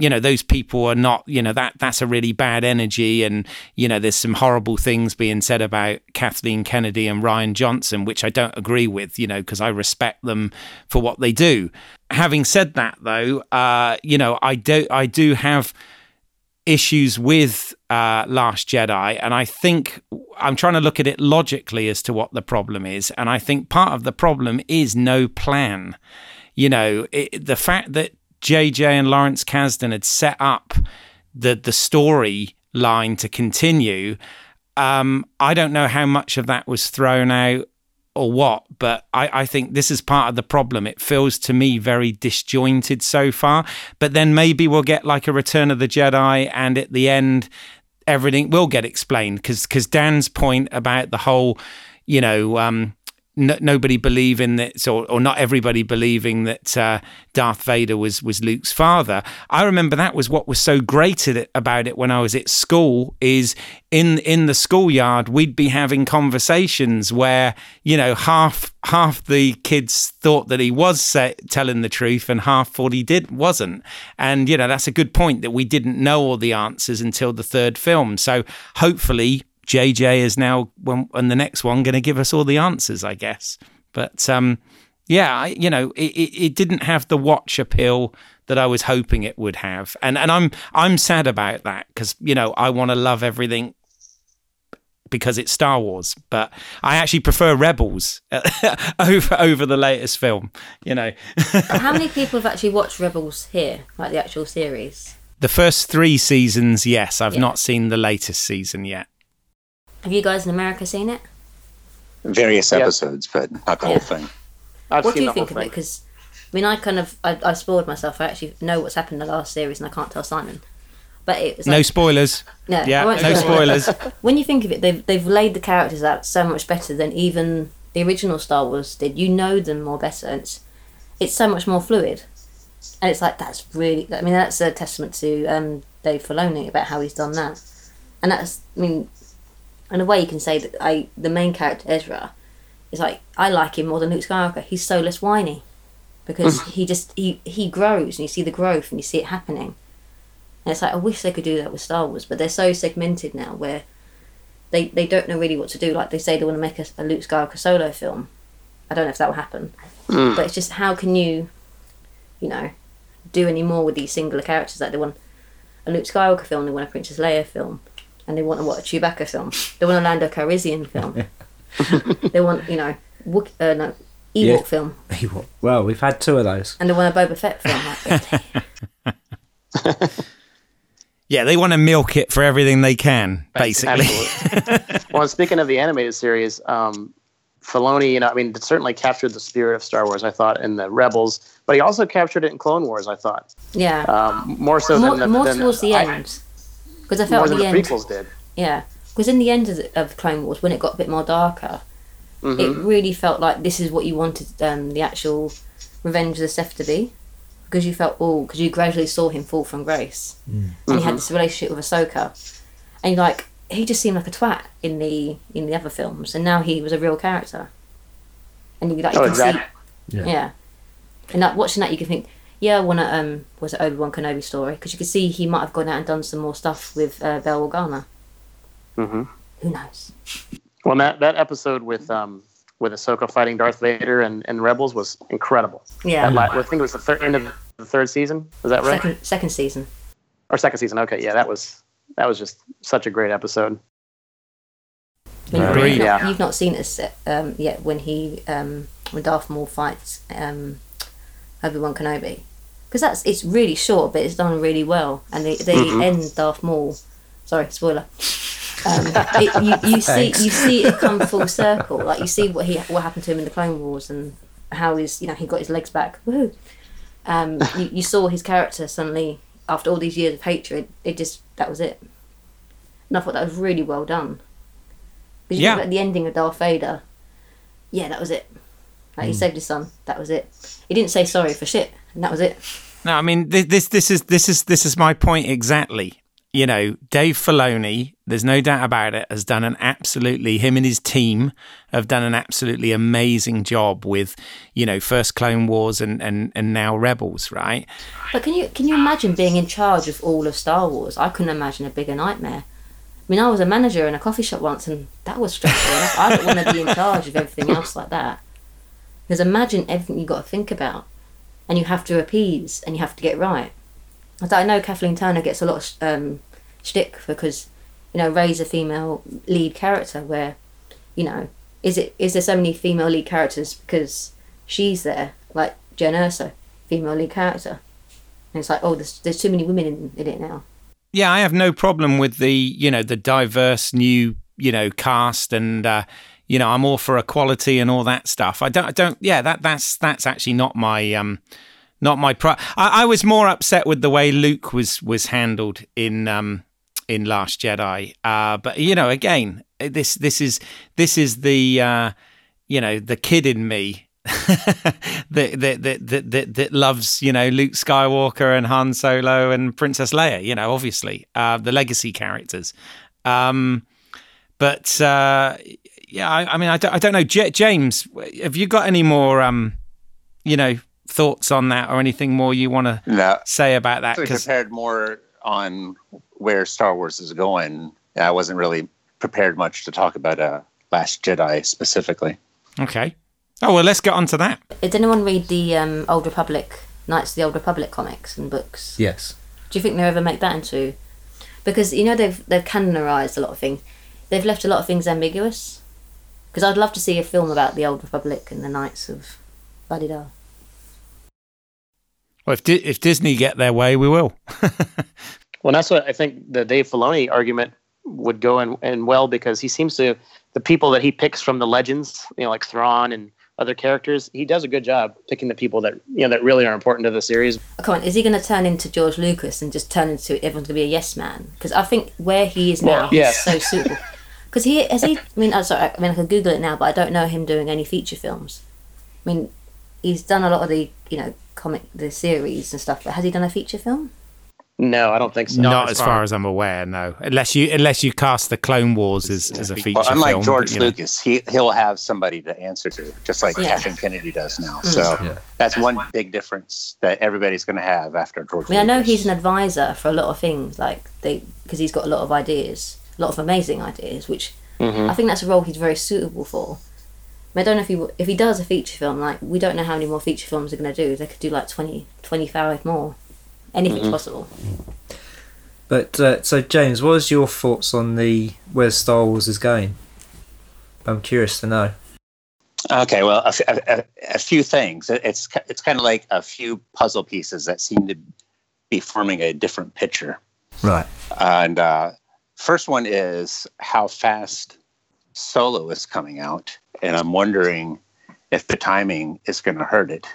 you know those people are not you know that that's a really bad energy. And you know there's some horrible things being said about Kathleen Kennedy and Rian Johnson which I don't agree with you know because I respect them for what they do. Having said that though uh you know I do I do have issues with uh, Last Jedi, and I think I'm trying to look at it logically as to what the problem is, and I think part of the problem is no plan. You know, it, the fact that JJ and Lawrence Kasdan had set up the the story line to continue. Um, I don't know how much of that was thrown out or what, but I, I think this is part of the problem. It feels to me very disjointed so far. But then maybe we'll get like a Return of the Jedi, and at the end, everything will get explained. Because because Dan's point about the whole, you know. Um, no, nobody believing that, or, or not everybody believing that uh, Darth Vader was was Luke's father. I remember that was what was so great at it, about it when I was at school. Is in in the schoolyard we'd be having conversations where you know half half the kids thought that he was say, telling the truth and half thought he did wasn't. And you know that's a good point that we didn't know all the answers until the third film. So hopefully JJ is now when and the next one going to give us all the answers, I guess. But um, yeah, I, you know, it, it, it didn't have the watch appeal that I was hoping it would have, and and I'm I'm sad about that because you know I want to love everything because it's Star Wars, but I actually prefer Rebels over over the latest film. You know, How many people have actually watched Rebels here, like the actual series? the first three seasons, yes, I've Yeah. not seen the latest season yet. Have you guys in America seen it? Various Yeah. episodes, but not the Yeah. whole thing. I've what do you think whole of it? Because I mean, I kind of I, I spoiled myself. I actually know what's happened in the last series, and I can't tell Simon. But it was No spoilers. no, Yeah, won't no spoilers. When you think of it, they've they've laid the characters out so much better than even the original Star Wars did. You know them more better. And it's it's so much more fluid, and it's like that's really. I mean, that's a testament to um, Dave Filoni about how he's done that, and that's. I mean, in a way, you can say that I the main character Ezra is like I like him more than Luke Skywalker. He's so less whiny because he just he he grows and you see the growth and you see it happening. And it's like I wish they could do that with Star Wars, but they're so segmented now where they they don't know really what to do. Like they say they want to make a, a Luke Skywalker solo film. I don't know if that will happen, hmm. but it's just how can you, you know, do any more with these singular characters? Like they want a Luke Skywalker film, they want a Princess Leia film, and they want to watch a Chewbacca film. They want a Lando Calrissian film. they want you know Wook, uh, no Ewok Yeah. film, Well, we've had two of those. and they want a Boba Fett film. Like, Yeah, they want to milk it for everything they can, basically. Well, speaking of the animated series, um, Filoni, you know, I mean, it certainly captured the spirit of Star Wars. I thought in the Rebels, but he also captured it in Clone Wars. I thought Yeah. um, more so more than the, more than, towards the I- end. Because I more felt than the the end. prequels did. Yeah. Because in the end of, of Clone Wars, when it got a bit more darker, Mhm. it really felt like this is what you wanted um, the actual Revenge of the Sith to be. Because you felt, oh, because you gradually saw him fall from grace. And he had this relationship with Ahsoka. And you're like, he just seemed like a twat in the in the other films. And now he was a real character. And you, like, you Oh, can exactly. see. Yeah. Yeah. And like, watching that, you can think, yeah, I want to, um, was it Obi Wan Kenobi story? Because you could see he might have gone out and done some more stuff with uh, Bail Organa. Mhm. Who knows? Well, that that episode with um with Ahsoka fighting Darth Vader and, and Rebels was incredible. Yeah. That I think it was the third end of the third season. Is that right? Second, second season. Or second season? Okay, yeah, that was that was just such a great episode. Agreed. you've, not, Yeah. you've not seen it um, yet when he um, when Darth Maul fights um, Obi Wan Kenobi because that's it's really short but it's done really well and they, they Mm-hmm. end Darth Maul. Sorry, spoiler. Um, it, you, you see you see it come full circle. Like you see what he what happened to him in the Clone Wars and how his you know he got his legs back. Woo. Um, you, you saw his character suddenly after all these years of hatred. It just that was it. And I thought that was really well done. Because you Yeah. look at the ending of Darth Vader. Yeah, that was it. Like he Hmm. saved his son. That was it. He didn't say sorry for shit, and that was it. No, I mean this, this is this is this is my point exactly. You know, Dave Filoni, there's no doubt about it, has done an absolutely him and his team have done an absolutely amazing job with, you know, first Clone Wars and and and now Rebels, right? But can you can you imagine being in charge of all of Star Wars? I couldn't imagine a bigger nightmare. I mean, I was a manager in a coffee shop once, and that was stressful enough. I don't want to be in charge of everything else like that. Because imagine everything you've got to think about, and you have to appease, and you have to get right. I know Kathleen Turner gets a lot of um, shtick because, you know, Rey's a female lead character. Where, you know, is it is there so many female lead characters because she's there, like Jyn Erso, female lead character, and it's like, oh, there's there's too many women in, in it now. Yeah, I have no problem with the you know the diverse new you know cast and uh, you know I'm all for equality and all that stuff. I don't I don't yeah that that's that's actually not my um not my pro. I, I was more upset with the way Luke was was handled in um in Last Jedi. Uh, but you know again this this is this is the uh, you know the kid in me that, that, that that that loves you know Luke Skywalker and Han Solo and Princess Leia. You know, obviously uh, the legacy characters. Um, but uh, yeah, I, I mean, I don't, I don't know, J- James. Have you got any more um, you know thoughts on that or anything more you want to No, say about that? actually Because prepared more on where Star Wars is going. I wasn't really prepared much to talk about uh, Last Jedi specifically. okay. Oh well, let's get on to that. Did anyone read the um, Old Republic Knights of the Old Republic comics and books? Yes. Do you think they'll ever make that into? Because you know they've they've canonised a lot of things. They've left a lot of things ambiguous. Because I'd love to see a film about the Old Republic and the Knights of Badida. Well, if Di- if Disney get their way, we will. Well, that's what I think the Dave Filoni argument would go in, in well because he seems to the people that he picks from the legends, you know, like Thrawn and other characters. He does a good job picking the people that you know that really are important to the series. Oh, come on, is he going to turn into George Lucas and just turn into everyone's going to be a yes man? Because I think where he is now, Well, he's so suitable. Because he has he. I mean, I'm sorry. I mean, I can Google it now, but I don't know him doing any feature films. I mean, he's done a lot of the you know comic the series and stuff, but has he done a feature film? No, I don't think so. Not as far as I'm aware, no. Unless you unless you cast the Clone Wars as, as a feature Well, unlike film. George but, you know. Lucas, he he'll have somebody to answer to, just like Yeah. Kathleen Kennedy does now. Mm. So Yeah. that's one big difference that everybody's going to have after George. I mean, I know he's an advisor for a lot of things, like they because he's got a lot of ideas, a lot of amazing ideas, which I think that's a role he's very suitable for. I, don't know if he if he does a feature film, like we don't know how many more feature films they're going to do. They could do like 20, 25 more. Anything's possible. But uh, so, James, what was your thoughts on the where Star Wars is going? I'm curious to know. Okay, well, a few things. It's it's kind of like a few puzzle pieces that seem to be forming a different picture. Right. And uh, first one is how fast Solo is coming out, and I'm wondering if the timing is going to hurt it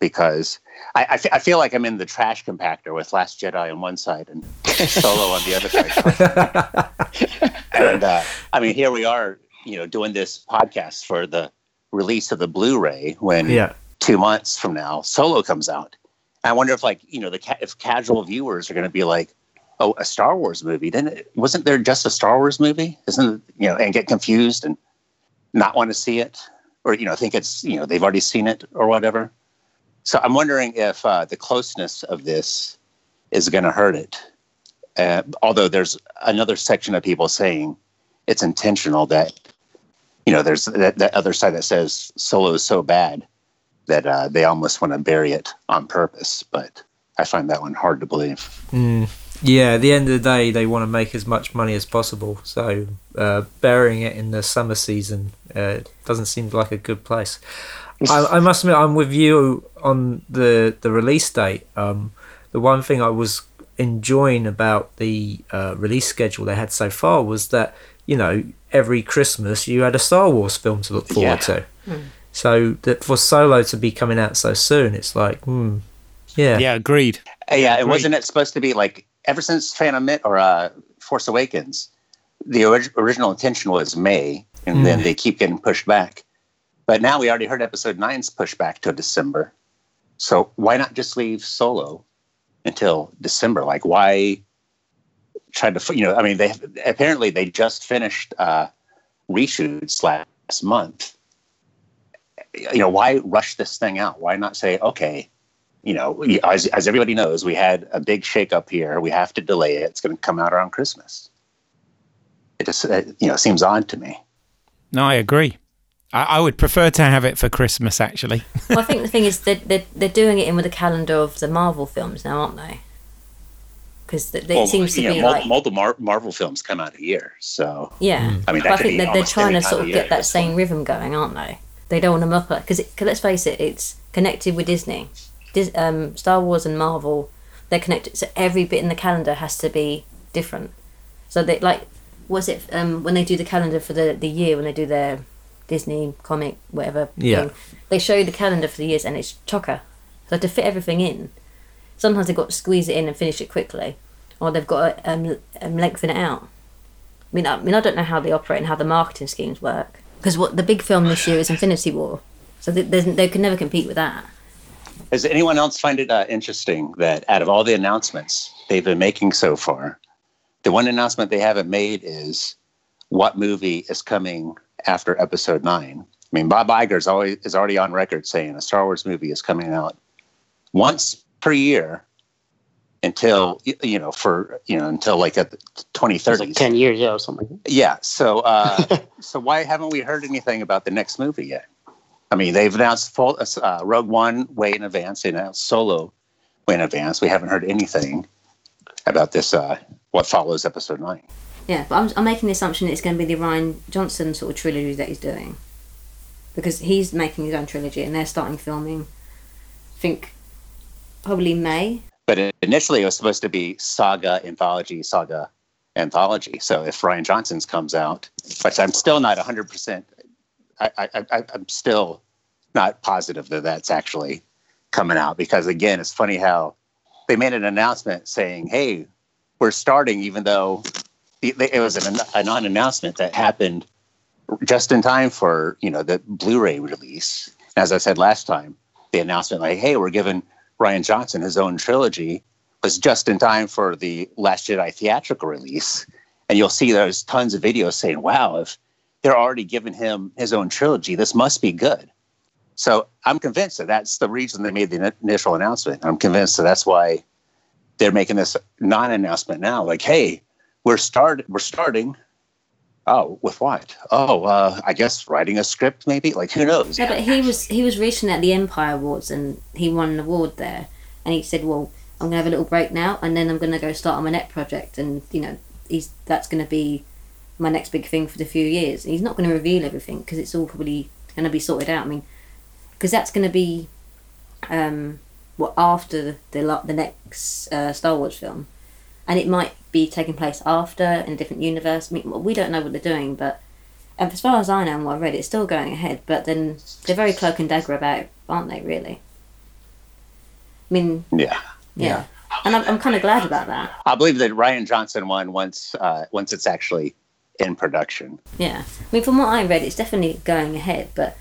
because I, I, f- I feel like I'm in the trash compactor with Last Jedi on one side and Solo on the other side. and uh, I mean, here we are, you know, doing this podcast for the release of the Blu-ray when Yeah. two months from now Solo comes out. I wonder if, like, you know, the ca- if casual viewers are going to be like, "Oh, a Star Wars movie? Didn't wasn't there just a Star Wars movie? Isn't you know?" And get confused and not want to see it, or you know, think it's you know they've already seen it or whatever. So I'm wondering if uh, the closeness of this is going to hurt it. Uh, although there's another section of people saying it's intentional that you know there's that, that other side that says Solo is so bad that uh, they almost want to bury it on purpose. But I find that one hard to believe. Mm. Yeah, at the end of the day, they want to make as much money as possible. So uh, burying it in the summer season uh, doesn't seem like a good place. I, I must admit, I'm with you on the the release date. Um, the one thing I was enjoying about the uh, release schedule they had so far was that you know every Christmas you had a Star Wars film to look forward Yeah. to. So that for Solo to be coming out so soon, it's like, hmm, yeah, Yeah, agreed. Uh, yeah, and Agreed. wasn't it supposed to be like ever since Phantom Menace or uh, Force Awakens, the orig- original intention was May, and then they keep getting pushed back. But now we already heard Episode Nine's pushed back to December. So why not just leave Solo until December? Like, why try to? You know, I mean, they apparently they just finished uh, reshoots last month. You know, why rush this thing out? Why not say, okay, you know, as, as everybody knows, we had a big shakeup here. We have to delay it. It's going to come out around Christmas. It just, uh, you know, seems odd to me. No, I agree. I, I would prefer to have it for Christmas, actually. well, I think the thing is that they're, they're doing it in with the calendar of the Marvel films now, aren't they? Because it Well, seems to you know, be mul- like multiple Mar- Marvel films come out a year, so yeah. I mean, that I think be that they're trying to sort of of get that same one. rhythm going, aren't they? They don't want to muck up because let's face it, it's connected with Disney. Um, Star Wars and Marvel, they're connected. So every bit in the calendar has to be different. So they like, was it um, when they do the calendar for the the year when they do their Disney comic whatever Yeah. thing, they show you the calendar for the years and it's chocker. So to fit everything in, sometimes they've got to squeeze it in and finish it quickly, or they've got to um, um, lengthen it out. I mean, I mean, I don't know how they operate and how the marketing schemes work because what the big film this year is Infinity War, so th- there's, they can never compete with that. Does anyone else find it uh, interesting that out of all the announcements they've been making so far, the one announcement they haven't made is what movie is coming after Episode Nine? I mean, Bob Iger's always is already on record saying a Star Wars movie is coming out once per year until you know for you know until like at the 2030s. like ten years, yeah, or something. Yeah. So, uh, so why haven't we heard anything about the next movie yet? I mean, they've announced full, uh, Rogue One way in advance. They announced Solo way in advance. We haven't heard anything about this. Uh, what follows Episode Nine? Yeah, but I'm, I'm making the assumption it's going to be the Rian Johnson sort of trilogy that he's doing because he's making his own trilogy and they're starting filming. I think probably May. But initially, it was supposed to be Saga Anthology, Saga Anthology. So if Rian Johnson's comes out, which I'm still not 100, percent I, I, I, I'm still not positive that that's actually coming out because again, it's funny how they made an announcement saying, "Hey, we're starting," even though it was an, a non-announcement that happened just in time for you know the Blu-ray release. As I said last time, the announcement like, "Hey, we're giving Rian Johnson his own trilogy," was just in time for the Last Jedi theatrical release. And you'll see there's tons of videos saying, "Wow, if they're already giving him his own trilogy, this must be good." So I'm convinced that that's the reason they made the initial announcement. I'm convinced that that's why they're making this non-announcement now. Like, hey, we're start we're starting. Oh, with what? Oh, uh, I guess writing a script, maybe. Like, who knows? Yeah, but he was he was recently at the Empire Awards and he won an award there, and he said, "Well, I'm gonna have a little break now, and then I'm gonna go start on my net project, and you know, he's that's gonna be my next big thing for the few years." And he's not gonna reveal everything because it's all probably gonna be sorted out. I mean, because that's gonna be, um, what after the the, the next uh, Star Wars film, and it might be taking place after in a different universe. I mean, we don't know what they're doing, but And as far as I know and what I read, it's still going ahead. But then they're very cloak and dagger about it, aren't they? Really. I mean, Yeah. yeah. And I'm, I'm kind of glad about that. I believe that Rian Johnson won once uh, once it's actually in production. Yeah. I mean, from what I read, it's definitely going ahead. But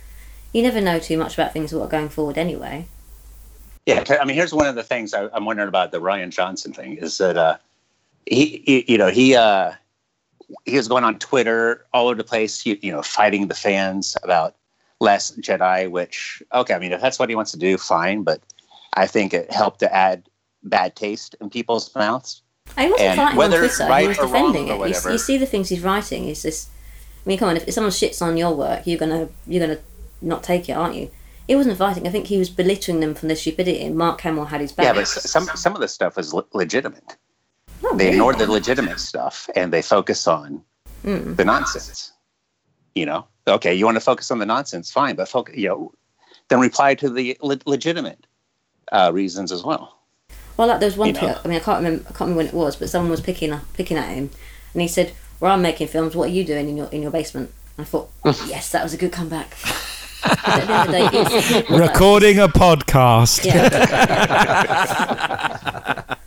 you never know too much about things that are going forward anyway. Yeah, I mean, here's one of the things I, I'm wondering about the Rian Johnson thing is that uh, he, he, you know, he uh, he was going on Twitter all over the place, you, you know, fighting the fans about less Jedi. Which, okay, I mean, if that's what he wants to do, fine. But I think it helped to add bad taste in people's mouths. I wasn't And fighting on whether Twitter. right he was defending it. You, you see the things he's writing. Is this? I mean, come on. If, if someone shits on your work, you're gonna you're gonna not take it, aren't you? He wasn't fighting. I think he was belittling them from their stupidity. And Mark Hamill had his back. Yeah, but some some of the stuff is le- legitimate. Oh, They really? ignore the legitimate stuff and they focus on Mm. the nonsense. You know, okay, you want to focus on the nonsense, fine, but focus, you know, then reply to the le- legitimate uh, reasons as well. Well, like there was one. You know. pic- I mean, I can't remember. I can't remember when it was, but someone was picking up, picking at him, and he said, "Well, I'm making films. What are you doing in your in your basement?" And I thought, yes, that was a good comeback. But at the end of the day, it's- it's like- Recording a podcast. Yeah.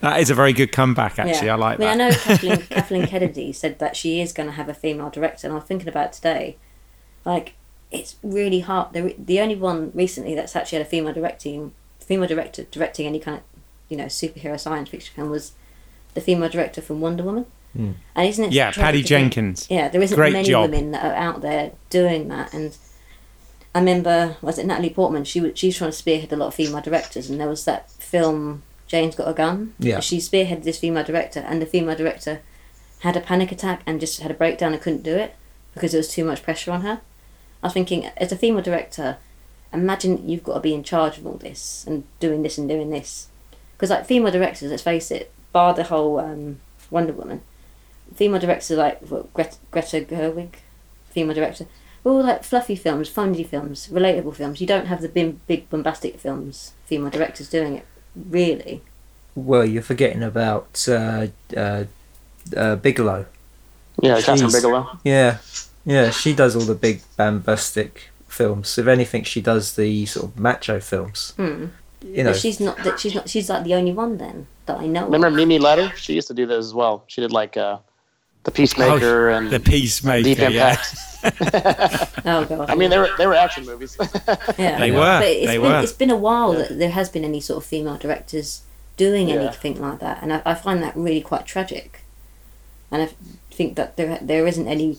That is a very good comeback, actually. I like I mean, that. I know Kathleen, Kathleen Kennedy said that she is going to have a female director, and I was thinking about it today. Like, it's really hard. The, the only one recently that's actually had a female directing, female director directing any kind of, you know, superhero science fiction film was the female director from Wonder Woman. And isn't it? Yeah, tragic Patty Jenkins. Yeah, there isn't Great many job. women that are out there doing that, and I remember was it Natalie Portman? She was she's trying to spearhead a lot of female directors, and there was that film Jane's Got a Gun. Yeah. she spearheaded this female director, and the female director had a panic attack and just had a breakdown and couldn't do it because there was too much pressure on her. I was thinking, as a female director, imagine you've got to be in charge of all this and doing this and doing this, because like female directors, let's face it, bar the whole um, Wonder Woman, female directors like what, Gret- Greta Gerwig, female director, were all like fluffy films, funny films, relatable films. You don't have the bim, big bombastic films. Female directors doing it, really. Well, you're forgetting about uh, uh, uh, Bigelow. Yeah, Catherine Jeez. Bigelow. Yeah, yeah, she does all the big bombastic films. If anything, she does the sort of macho films. Hmm. You know, But she's not. She's not. She's like the only one then that I know. of. Remember Mimi Leder? She used to do those as well. She did like uh, the Peacemaker oh, and Oh, the Peacemaker. Deep yeah. Impact. Oh god. I mean, they were they were action movies. yeah. They were, But it's they been, were. It's been a while that there has been any sort of female directors doing Yeah. anything like that, and I, I find that really quite tragic. And I think that there there isn't any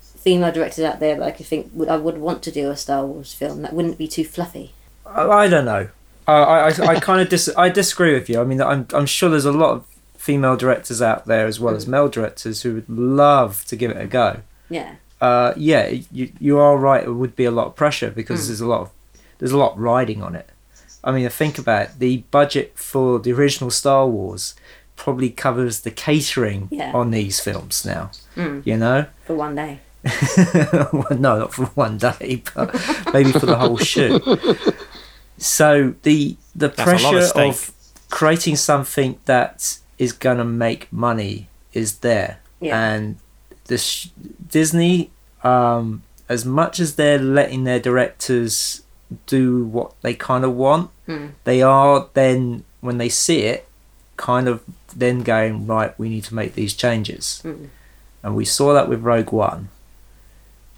female directors out there that I could think would I would want to do a Star Wars film that wouldn't be too fluffy. I, I don't know. I, I, I- I kind of dis- I disagree with you. I mean, I'm, I'm sure there's a lot of female directors out there as well as male directors who would love to give it a go. Yeah. Uh, yeah, you, you are right. It would be a lot of pressure because there's a lot of there's a lot riding on it. I mean, think about it. The budget for the original Star Wars probably covers the catering Yeah. on these films now. Mm. You know, For one day. well, no, not for one day, but maybe for the whole shoot. So the the That's a of pressure of creating something that is gonna make money is there, Yeah. and this Disney, um, as much as they're letting their directors do what they kind of want, Hmm. they are then when they see it, kind of then going right. We need to make these changes Mm. and we saw that with Rogue One.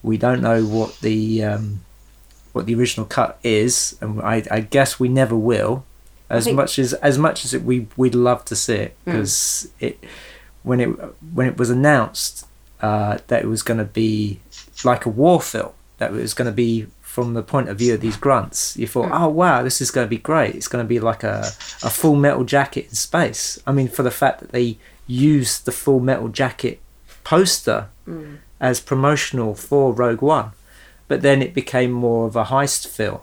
We don't know what the um, what the original cut is, and I, I guess we never will. As think- much as as much as it, we we'd love to see it, mm. because it when it when it was announced uh, that it was going to be like a war film, that it was going to be from the point of view of these grunts. You thought, mm. oh wow, this is going to be great. It's going to be like a a full metal jacket in space. I mean, for the fact that they used the full metal jacket poster mm. as promotional for Rogue One, but then it became more of a heist film.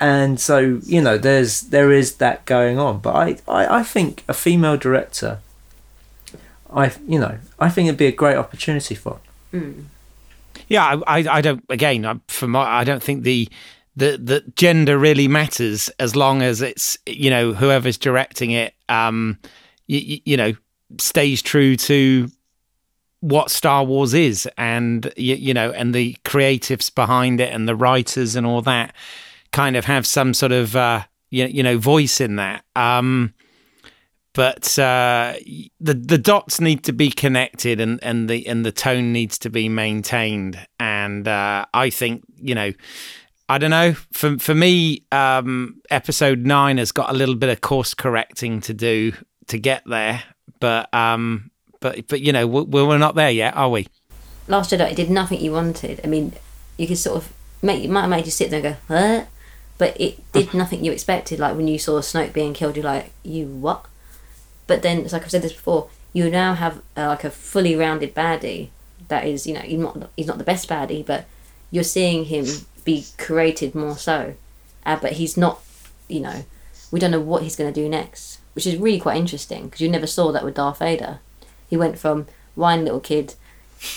And so you know, there's there is that going on, but I, I, I think a female director, I you know I think it'd be a great opportunity for. Yeah, I, I, I don't. Again, I- for my, I don't think the the the gender really matters as long as it's you know whoever's directing it. Um, you, you know, stays true to what Star Wars is, and you, you know, and the creatives behind it, and the writers, and all that, kind of have some sort of uh, you, you know voice in that. Um, but uh, the the dots need to be connected, and, and the and the tone needs to be maintained. And uh, I think you know, I don't know. For for me, um, episode nine has got a little bit of course correcting to do to get there. But um, but but you know, we're, we're not there yet, are we? Last Jedi, did nothing you wanted. I mean, you could sort of make you might have made you sit there and go, what? But it did nothing you expected. Like when you saw Snoke being killed, you're like, you what? But then, it's like I've said this before, you now have uh, like a fully rounded baddie that is, you know, he's not he's not the best baddie, but you're seeing him be created more so. Uh, but he's not, you know, we don't know what he's going to do next, which is really quite interesting because you never saw that with Darth Vader. He went from whiny little kid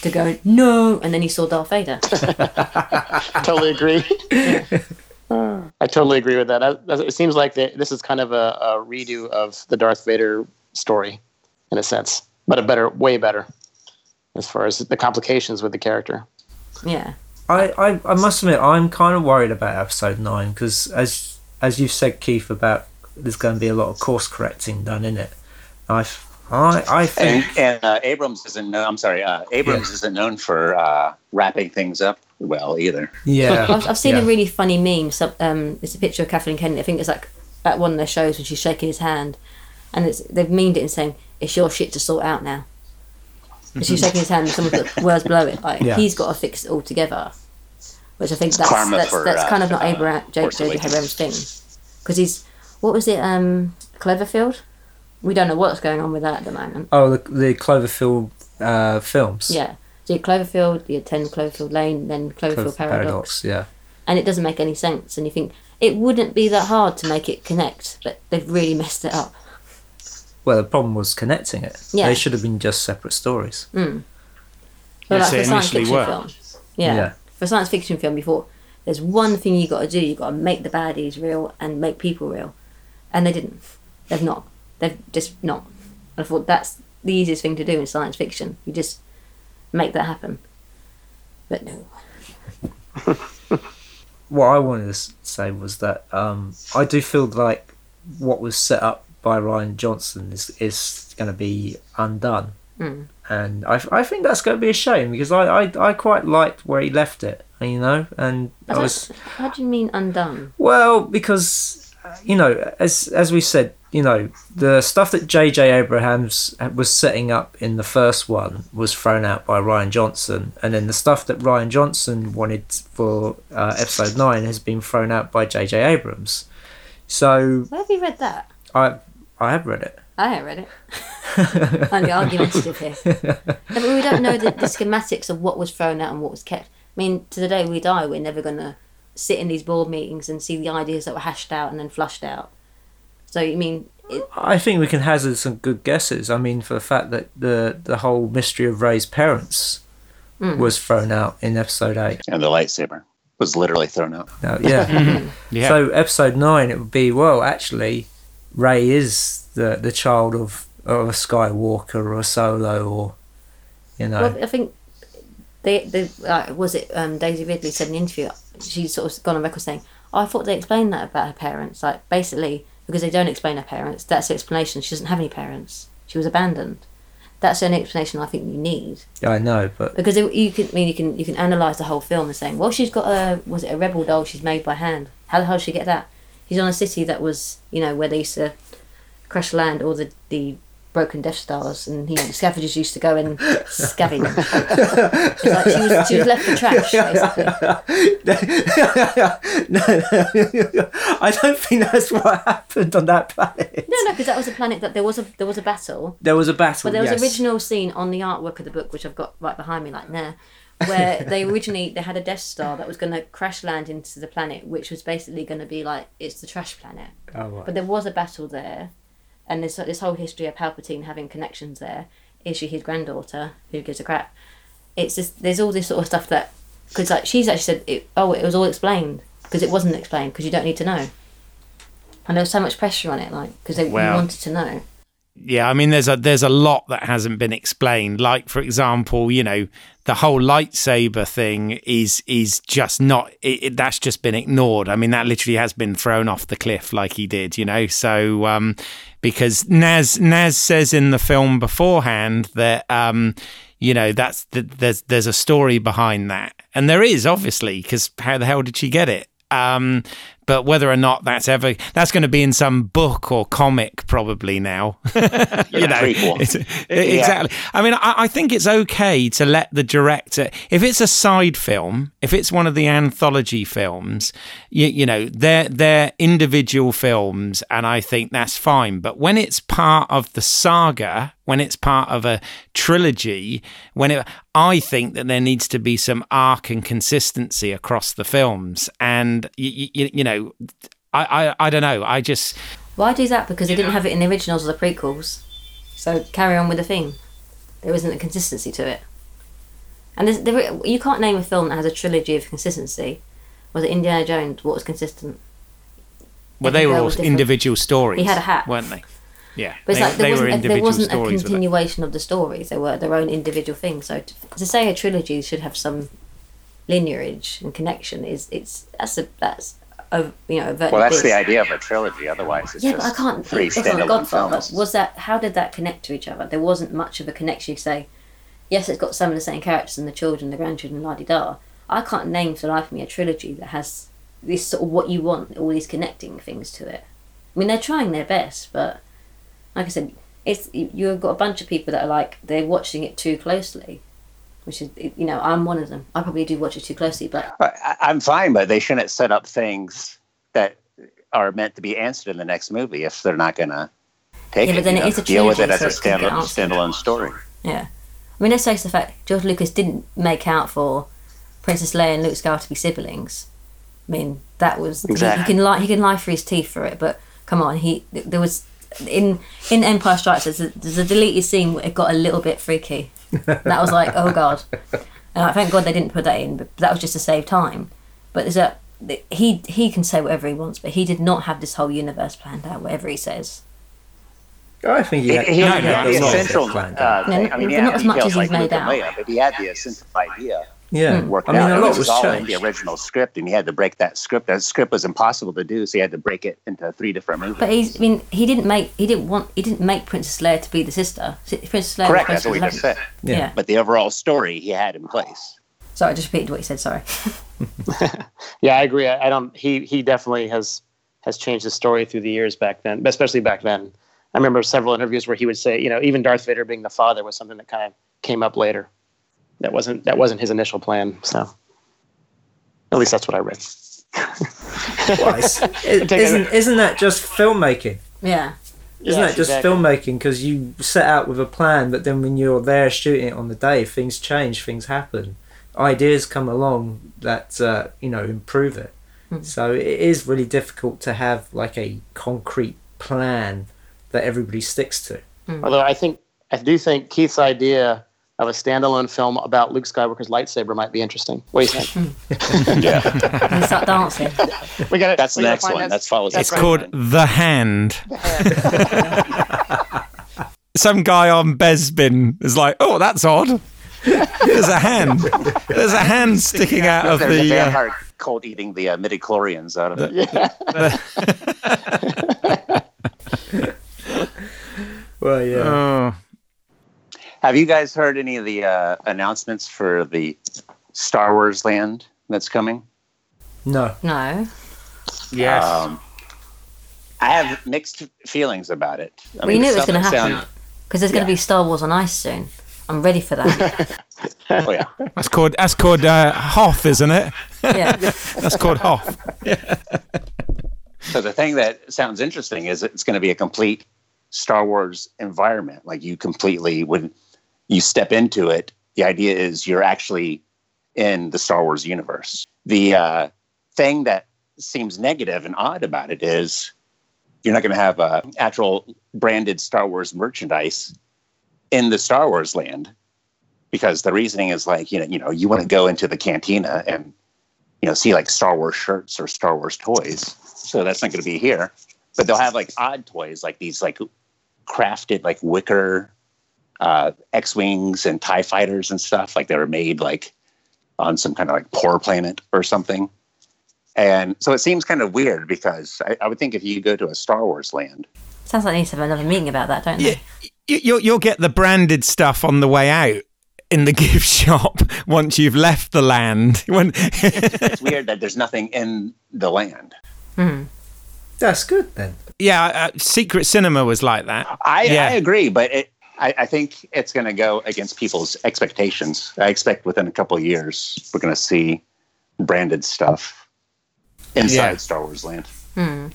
to going no, and then he saw Darth Vader. totally agree. I totally agree with that. It seems like this is kind of a, a redo of the Darth Vader story in a sense, but a better, way better as far as the complications with the character. Yeah. I, I, I must admit I'm kind of worried about episode nine because as as you said Keith about there's going to be a lot of course correcting done in it. I I I think and, and uh, Abrams isn't known, I'm sorry uh, Abrams yeah. isn't known for uh, wrapping things up well either. Yeah, I've, I've seen yeah. a really funny meme. So, um, it's a picture of Kathleen Kennedy. I think it's like at one of their shows when she's shaking his hand, and it's they've meaned it in saying it's your shit to sort out now. And she's shaking his hand, and someone put words below it like Yeah. he's got to fix it all together. Which I think that's that's, for, that's uh, kind of not uh, Abraham Jake Force J.J. Awakens. Thing, because he's what was it um Cloverfield. We don't know what's going on with that at the moment. oh the the Cloverfield uh, films. Yeah, so Cloverfield, you attend Cloverfield Lane, then Cloverfield Clover- Paradox. Yeah. and it doesn't make any sense. And you think it wouldn't be that hard to make it connect, but they've really messed it up. Well, the problem was connecting it. Yeah. They should have been just separate stories. Mm. Yes, for they a science initially fiction were. film, yeah. Yeah. for a science fiction film, you thought there's one thing you got to do. You got to make the baddies real and make people real, and they didn't. They've not. They've just not. I thought that's the easiest thing to do in science fiction. You just make that happen. But no. What I wanted to say was that um, I do feel like what was set up by Rian Johnson is is going to be undone, Mm. and I, I think that's going to be a shame because I, I, I quite liked where he left it, you know, and I I was How do you mean undone? Well, because uh, you know, as as we said, you know, the stuff that J.J. Abrahams was setting up in the first one was thrown out by Rian Johnson, and then the stuff that Rian Johnson wanted for uh, Episode Nine has been thrown out by J.J. Abrams. So Where have you read that? I I have read it. I haven't read it. I'm argumentative here. No, but we don't know the, the schematics of what was thrown out and what was kept. I mean, to the day we die, we're never going to sit in these board meetings and see the ideas that were hashed out and then flushed out. So, you mean, it, I think we can hazard some good guesses. I mean, for the fact that the the whole mystery of Rey's parents Mm. was thrown out in Episode Eight. And the lightsaber was literally thrown out. Now, yeah. Yeah. So episode nine, it would be well. Actually, Ray is the the child of of a Skywalker or a Solo, or you know. well, I think they, they uh, was it um, Daisy Ridley said in an interview, she's sort of gone on record saying, oh, I thought they explained that about her parents. Like, basically, because they don't explain her parents, that's the explanation. She doesn't have any parents. She was abandoned. That's the only explanation I think you need. Yeah, I know, but because it, you can I mean you can you can analyze the whole film and saying well she's got a was it a rebel doll she's made by hand how the hell did she get that She's on a city that was you know where they used to crash land all the the broken Death Stars and the scavengers used to go and scavenge it's like she was she was left for trash basically no, no, I don't think that's what happened on that planet. no no because that was a planet that there was a there was a battle There was a battle. But there was yes. an original scene on the artwork of the book, which I've got right behind me, like there, where they originally they had a Death Star that was going to crash land into the planet, which was basically going to be like it's the trash planet. Oh, right. But there was a battle there, and there's this whole history of Palpatine having connections there. Is she his granddaughter? Who gives a crap? It's just there's all this sort of stuff that because like she's actually said, it, oh, it was all explained because it wasn't explained because you don't need to know. And there was so much pressure on it, like because they Wow. wanted to know. Yeah, I mean, there's a there's a lot that hasn't been explained. Like, for example, you know, the whole lightsaber thing is is just not. It, it, that's just been ignored. I mean, that literally has been thrown off the cliff, like he did. You know, so um, because Maz Maz says in the film beforehand that um, you know that's that there's there's a story behind that, and there is obviously because how the hell did she get it? Um, but whether or not that's ever that's going to be in some book or comic probably now. You Yeah, know exactly. I mean I, I think it's okay to let the director if it's a side film if it's one of the anthology films you, you know they're they're individual films and i think that's fine. But when it's part of the saga when it's part of a trilogy when it i think that there needs to be some arc and consistency across the films. And you, you, you know I, I i don't know i just Why do that? Because they didn't have it in the originals or the prequels. So carry on with the theme. There isn't a consistency to it. And there's, there, you can't name a film that has a trilogy of consistency. Was it Indiana Jones? What was consistent? well they were all individual stories He had a hat. weren't they yeah But it's they, like there they were wasn't, a, there wasn't a stories with continuation of the stories. They were their own individual things. So to, to say a trilogy should have some lineage and connection is it's that's a that's a, you know Well, that's this. the idea of a trilogy. Otherwise, it's Yeah, but just I can't. three It's not the standalone Godfather. films. Was that how did that connect to each other? There wasn't much of a connection. You say, yes, it's got some of the same characters and the children, the grandchildren, la di da. I can't name for the life of me a trilogy that has this sort of what you want, all these connecting things to it. I mean, they're trying their best, but like I said, it's you've got a bunch of people that are like they're watching it too closely, which is you know I'm one of them. I probably do watch it too closely, but I'm fine, but they shouldn't set up things that are meant to be answered in the next movie if they're not going to take Yeah, it. but then it know, is a deal with it as a it could get standalone, standalone story. Yeah. I mean, let's face the fact, George Lucas didn't make out for Princess Leia and Luke Skywalker to be siblings. I mean, that was he- Exactly. he, can lie he can lie for his teeth for it, but come on, he there was in in Empire Strikes there's a, there's a deleted scene where it got a little bit freaky. That was like, oh god, and I thank God they didn't put that in, but that was just to save time. But there's a he he can say whatever he wants, but he did not have this whole universe planned out. Whatever he says. I think He, he had, he he had had the a lot of it essential planned uh, out. I mean, No, not as much details as like he's made out. Leia, but he had the essential idea yeah, hmm. worked I mean, out. a It was was all in the original script, and he had to break that script. That script was impossible to do, so he had to break it into three different movies. But he's, I mean, he didn't make he didn't want he didn't make Princess Leia to be the sister. Princess Leia Correct, was that's what we just said. Yeah. Yeah. But the overall story he had in place. Sorry, I just repeated what you said. Sorry. Yeah, I agree. I, I don't. He he definitely has has changed the story through the years back then, especially back then. I remember several interviews where he would say, you know, even Darth Vader being the father was something that kind of came up later. That wasn't that wasn't his initial plan. So, at least that's what I read. Well, it's, isn't isn't that just filmmaking? Yeah. Isn't Yes, that just exactly. filmmaking? Because you set out with a plan, but then when you're there shooting it on the day, things change, things happen, ideas come along that uh, you know improve it. So it is really difficult to have like a concrete plan that everybody sticks to. Although I think I do think Keith's idea of a standalone film about Luke Skywalker's lightsaber might be interesting. What do you think? Yeah, And start dancing. we got it. that's the next one. That's follows. It's that called timeline. The Hand. Some guy on Bespin is like, oh, that's odd. There's a hand. There's a hand sticking out of There's the. Uh, vampire cult eating the uh, midichlorians out of it. Well, yeah. oh, Have you guys heard any of the uh, announcements for the Star Wars land that's coming? no. No. yes. Um, I have mixed feelings about it. I We knew it was going to happen because there's going to be Star Wars on ice soon. I'm ready for that. oh yeah, that's called that's called uh, Hoth, isn't it? yeah. That's called Hoth. So the thing that sounds interesting is it's going to be a complete Star Wars environment. Like you completely when you step into it, the idea is you're actually in the Star Wars universe. The uh, thing that seems negative and odd about it is you're not going to have uh, actual branded Star Wars merchandise in the Star Wars land because the reasoning is like you know you know you want to go into the cantina and you know see like Star Wars shirts or Star Wars toys. So that's not going to be here, but they'll have like odd toys like these like crafted like wicker uh, X-wings and Tie fighters and stuff. Like they were made like on some kind of like poor planet or something. And so it seems kind of weird because I, I would think if you go to a Star Wars land, Sounds like they need to have another meeting about that, don't they? You, you'll, you'll get the branded stuff on the way out in the gift shop once you've left the land. When it's weird that there's nothing in the land. That's good then. yeah, uh, Secret Cinema was like that. I, Yeah. I agree, but it, I, I think it's going to go against people's expectations. I expect within a couple of years we're going to see branded stuff inside Yeah. Star Wars land.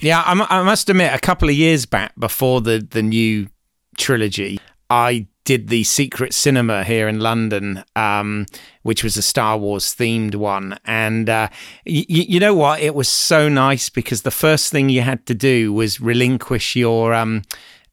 Yeah, I, mu- I must admit, a couple of years back, before the the new trilogy, I did the Secret Cinema here in London, um, which was a Star Wars themed one. And uh, y- y- you know what? It was so nice because the first thing you had to do was relinquish your um,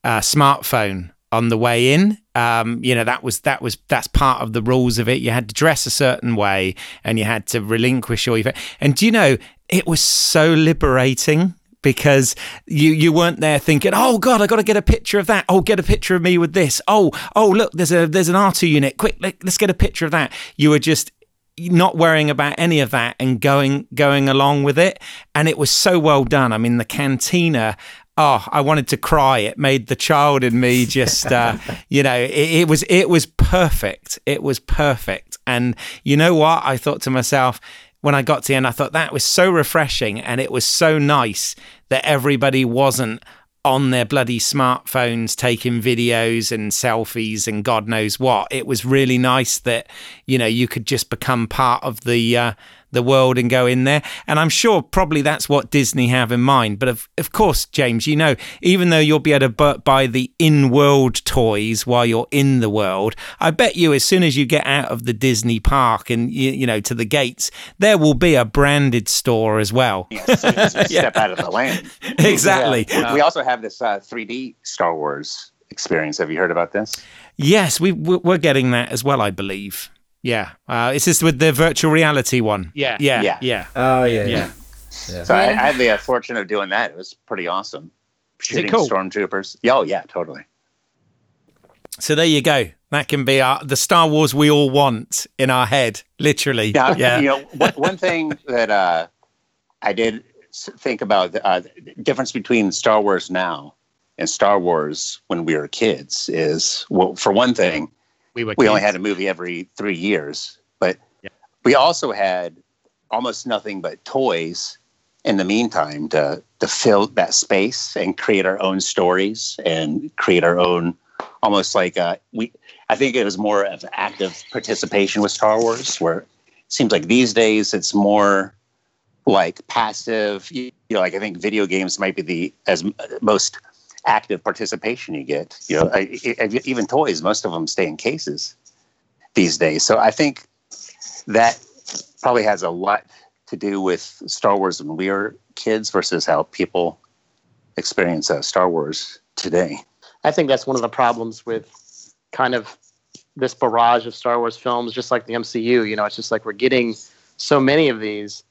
uh, smartphone on the way in. Um, you know that was that was that's part of the rules of it. You had to dress a certain way, and you had to relinquish all your. And do you know it was so liberating because you you weren't there thinking, oh god, I got to get a picture of that. Oh, get a picture of me with this. Oh, oh look, there's a there's an R two unit. Quick, let, let's get a picture of that. You were just not worrying about any of that and going going along with it and it was so well done i mean the cantina oh i wanted to cry. It made the child in me just uh, you know it, it was it was perfect. It was perfect. And you know what? I thought to myself when I got to the end, I thought that was so refreshing and it was so nice that everybody wasn't on their bloody smartphones taking videos and selfies and God knows what. It was really nice that you know you could just become part of the uh, the world and go in there. And I'm sure probably that's what Disney have in mind. But of of course, James, you know, even though you'll be able to buy the in-world toys while you're in the world, I bet you as soon as you get out of the Disney park and you, you know to the gates, there will be a branded store as well. Yeah, as soon as we step out of the land. exactly. We, we also have this uh, 3D Star Wars experience. Have you heard about this? Yes, we- we're getting that as well, I believe. Yeah, uh, it's just with the virtual reality one. Yeah. yeah, Yeah. yeah. Oh yeah, Yeah. So I, I had the uh, fortune of doing that. It was pretty awesome. Shooting cool? stormtroopers. Yeah, oh yeah, totally. So there you go. That can be our, the Star Wars we all want in our head, literally. Now, yeah. you know, one, one thing that uh, I did think about uh, the difference between Star Wars now and Star Wars when we were kids is, well, for one thing, We were we only had a movie every three years, but we also had almost nothing but toys in the meantime to to fill that space and create our own stories and create our own almost like uh, we. I think it was more of active participation with Star Wars, where it seems like these days it's more like passive. You know, like I think video games might be the as most active participation you get. You know, I, I, even toys, most of them stay in cases these days. So I think that probably has a lot to do with Star Wars when we were kids versus how people experience uh, Star Wars today. I think that's one of the problems with kind of this barrage of Star Wars films, just like the MCU. You know, it's just like we're getting so many of these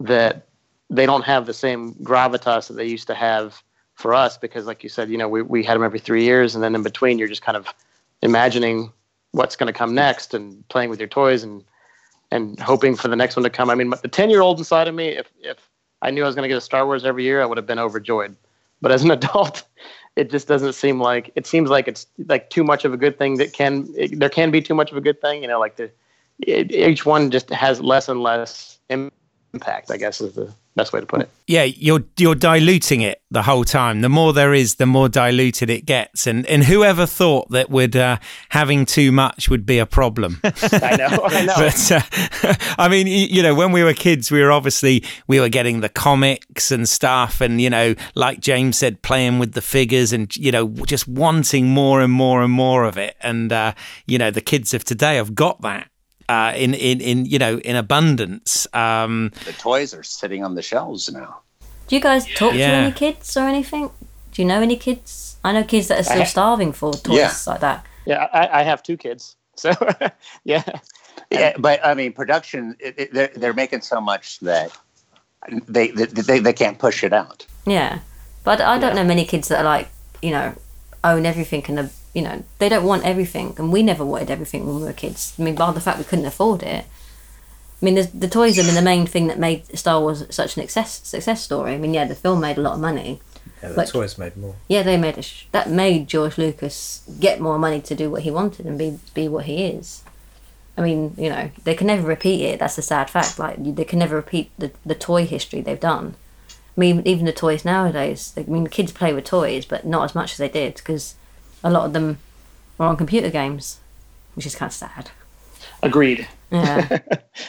that they don't have the same gravitas that they used to have for us because, like you said, you know, we, we had them every three years, and then in between, you're just kind of imagining what's going to come next and playing with your toys and and hoping for the next one to come. I mean, the ten year old inside of me, if if I knew I was going to get a Star Wars every year, I would have been overjoyed. But as an adult, it just doesn't seem like it seems like it's like too much of a good thing that can it, there can be too much of a good thing. You know, like the it, each one just has less and less impact. I guess is the best way to put it. yeah, you're you're diluting it the whole time. The more there is, the more diluted it gets. And and whoever thought that would uh, having too much would be a problem? I know. I know. but uh, I mean, you know, when we were kids, we were obviously we were getting the comics and stuff, and you know, like James said, playing with the figures, and you know, just wanting more and more and more of it. And uh, you know, the kids of today have got that. Uh, in, in, in you know in abundance um, The toys are sitting on the shelves now. Do you guys talk to any kids or anything? Do you know any kids? I know kids that are still I- starving for toys Yeah. like that. yeah, I, I have two kids, so yeah. Yeah, but I mean, production, it, it, they're, they're making so much that they, they, they, they can't push it out. Yeah, but I don't know many kids that are like, you know, own everything and, uh, you know, they don't want everything. And we never wanted everything when we were kids. I mean, by the fact we couldn't afford it. I mean, the, the toys have been the main thing that made Star Wars such an success, success story. I mean, yeah, the film made a lot of money. Yeah, the But- toys made more. Yeah, they made a sh- that made George Lucas get more money to do what he wanted and be be what he is. I mean, you know, they can never repeat it. That's the sad fact. Like they can never repeat the the toy history they've done. I mean, even the toys nowadays. I mean, kids play with toys, but not as much as they did because a lot of them are on computer games, which is kind of sad. Agreed. Yeah.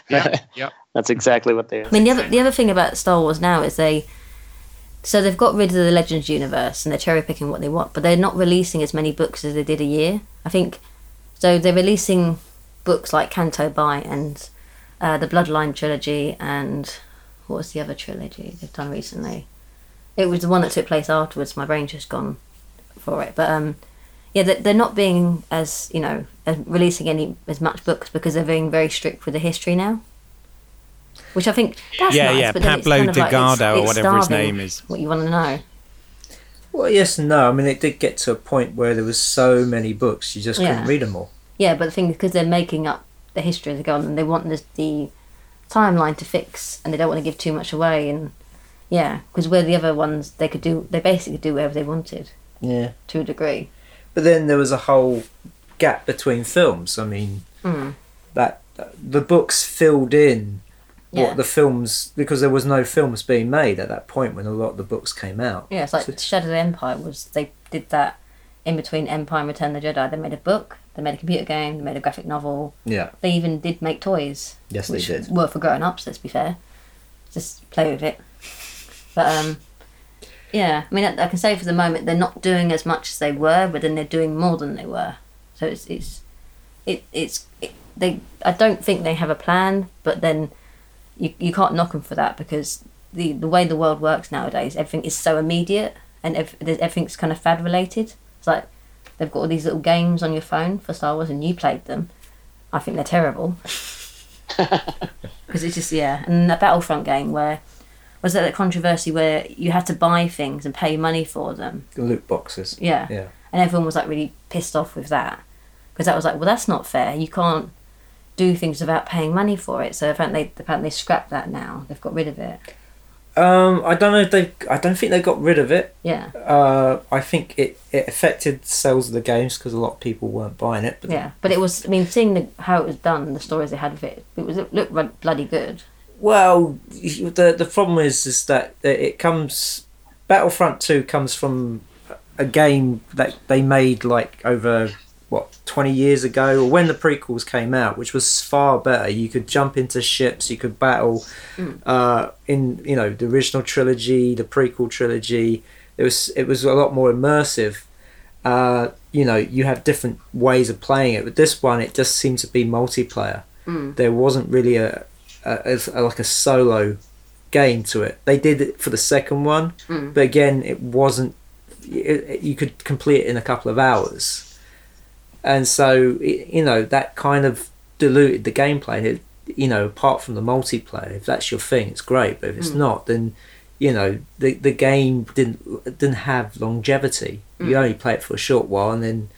Yeah, yeah. That's exactly what they are. I mean, the other the other thing about Star Wars now is they, so they've got rid of the Legends universe and they're cherry picking what they want, but they're not releasing as many books as they did a year. I think, so they're releasing books like Canto Bight and uh, the Bloodline trilogy and what was the other trilogy they've done recently? It was the one that took place afterwards. My brain's just gone for it, but um, yeah, they- they're not being as you know as releasing any as much books because they're being very strict with the history now. Which I think that's Yeah, nice, yeah, but Pablo kind of like it's- Delgado or whatever his name is. What you want to know? Well, yes and no. I mean, it did get to a point where there was so many books you just couldn't Yeah. read them all. Yeah, but the thing is, because they're making up the history of the go on, and they want this, the timeline to fix, and they don't want to give too much away, and yeah, because where the other ones they could do, they basically do whatever they wanted Yeah. to a degree. But then there was a whole gap between films. I mean, Mm. that the books filled in Yeah. what the films because there was no films being made at that point when a lot of the books came out. Yeah, it's like So- Shadow of the Empire was they did that in between Empire and Return of the Jedi. They made a book, they made a computer game, they made a graphic novel. Yeah. They even did make toys. Yes, they did. were for grown ups. Let's be fair. Just play with it. But um, yeah. I mean, I, I can say for the moment they're not doing as much as they were, but then they're doing more than they were. So it's it's it it's it, they. I don't think they have a plan, but then you you can't knock them for that because the the way the world works nowadays, everything is so immediate and ev- everything's kind of fad related. It's like they've got all these little games on your phone for Star Wars, and you played them. I think they're terrible because it's just yeah, and that Battlefront game where was that controversy where you had to buy things and pay money for them? The loot boxes. Yeah, Yeah. and everyone was like really pissed off with that because that was like, well, that's not fair. You can't do things without paying money for it. So apparently, apparently they scrapped that now. They've got rid of it. Um, I don't know if they. I don't think they got rid of it. Yeah, Uh, I think it, it affected sales of the games because a lot of people weren't buying it. But yeah. But it was. I mean, seeing the, how it was done, the stories they had of it, it was it looked bloody good. Well, the the problem is is that it comes Battlefront Two comes from a game that they made like over what twenty years ago, or when the prequels came out, which was far better. You could jump into ships, you could battle. Uh, in you know the original trilogy, the prequel trilogy, it was it was a lot more immersive. Uh, you know, you have different ways of playing it, but this one it just seemed to be multiplayer. There wasn't really a, a, a like a solo game to it. They did it for the second one, hmm. but again, it wasn't. It, you could complete it in a couple of hours, and so it, you know that kind of diluted the gameplay. It, you know, apart from the multiplayer, if that's your thing, it's great. But if it's hmm. not, then you know the the game didn't didn't have longevity. You hmm. only play it for a short while, and then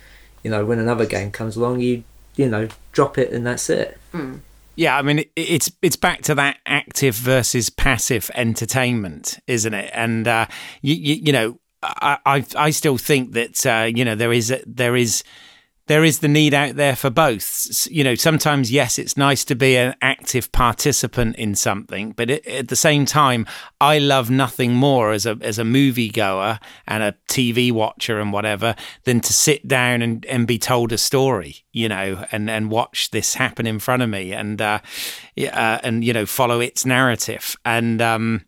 you know when another game comes along, you you know drop it and that's it. Yeah, I mean it's it's back to that active versus passive entertainment, isn't it? And uh, you, you you know I I, I still think that uh, you know there is there is there is the need out there for both. You know, sometimes yes, it's nice to be an active participant in something, but it, at the same time, I love nothing more as a as a movie goer and a TV watcher and whatever than to sit down and, and be told a story, you know, and, and watch this happen in front of me and uh, uh, and you know follow its narrative and. um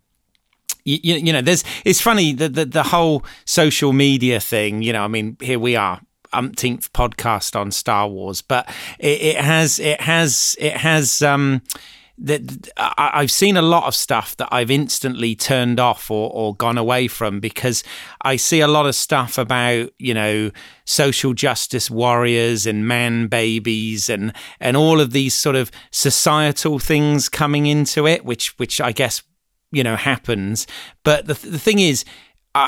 you, you, know, there's it's funny the the whole social media thing. You know, I mean, here we are, umpteenth podcast on Star Wars, but it, it has it has it has um that I've seen a lot of stuff that I've instantly turned off or, or gone away from because I see a lot of stuff about you know social justice warriors and man babies and and all of these sort of societal things coming into it, which which I guess you know happens. But the the thing is.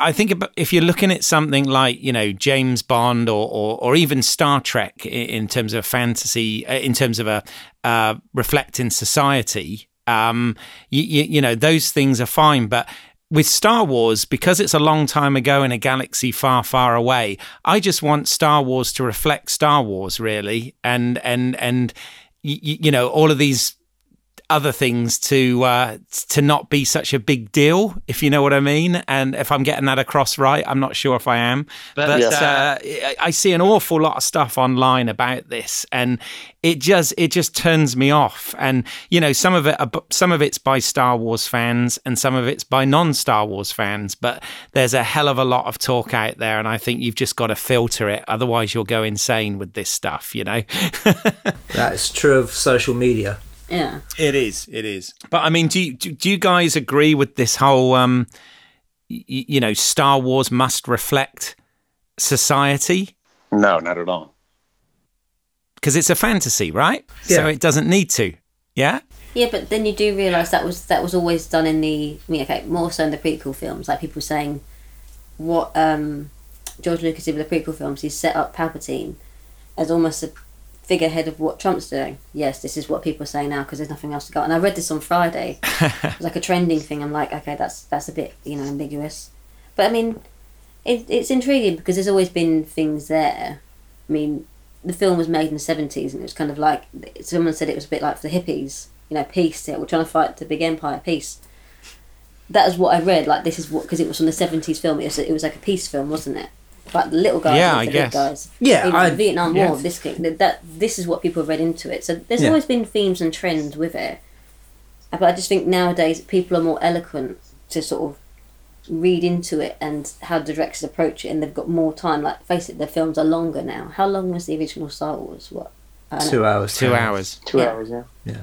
I think if you're looking at something like you know James Bond or or, or even Star Trek in terms of fantasy, uh, in terms of a uh, reflecting society, um, you, you, you know those things are fine, but with Star Wars, because it's a long time ago in a galaxy far, far away, I just want Star Wars to reflect Star Wars, really, and and and y- y- you know all of these other things to uh, to not be such a big deal, if you know what I mean. And if I'm getting that across right, I'm not sure if I am. But, Yes. uh, I- I see an awful lot of stuff online about this, and it just it just turns me off. And you know, some of it some of it's by Star Wars fans, and some of it's by non Star Wars fans. But there's a hell of a lot of talk out there, and I think you've just got to filter it. Otherwise, you'll go insane with this stuff. You know. That's true of social media. Yeah. It is. It is. But I mean, do you, do, do you guys agree with this whole, um, y- you know, Star Wars must reflect society No, not at all. because it's a fantasy, right? So it doesn't need to. Yeah. Yeah, but then you do realise that was that was always done in the. I mean, okay, more so in the prequel films. Like people saying, what um, George Lucas did with the prequel films, he set up Palpatine as almost a figurehead of what Trump's doing. Yes, this is what people are saying now because there's nothing else to go. And I read this on Friday. it was like a trending thing. I'm like, okay, that's that's a bit you know ambiguous, but I mean, it, it's intriguing because there's always been things there. I mean, the film was made in the 70s and it was kind of like someone said it was a bit like for the hippies you know peace yeah, we're trying to fight the big empire peace that is what i read like this is what because it was from the 70s film it was, it was like a peace film wasn't it like the little guys Yeah, and I the guess. big guys Yeah, you I- the vietnam yeah. war this thing that, that this is what people have read into it so there's Yeah. always been themes and trends with it but i just think nowadays people are more eloquent to sort of read into it and how the directors approach it and they've got more time like face it their films are longer now how long was the original star wars what I don't. Two hours. Two hours. Two Yeah. hours, yeah.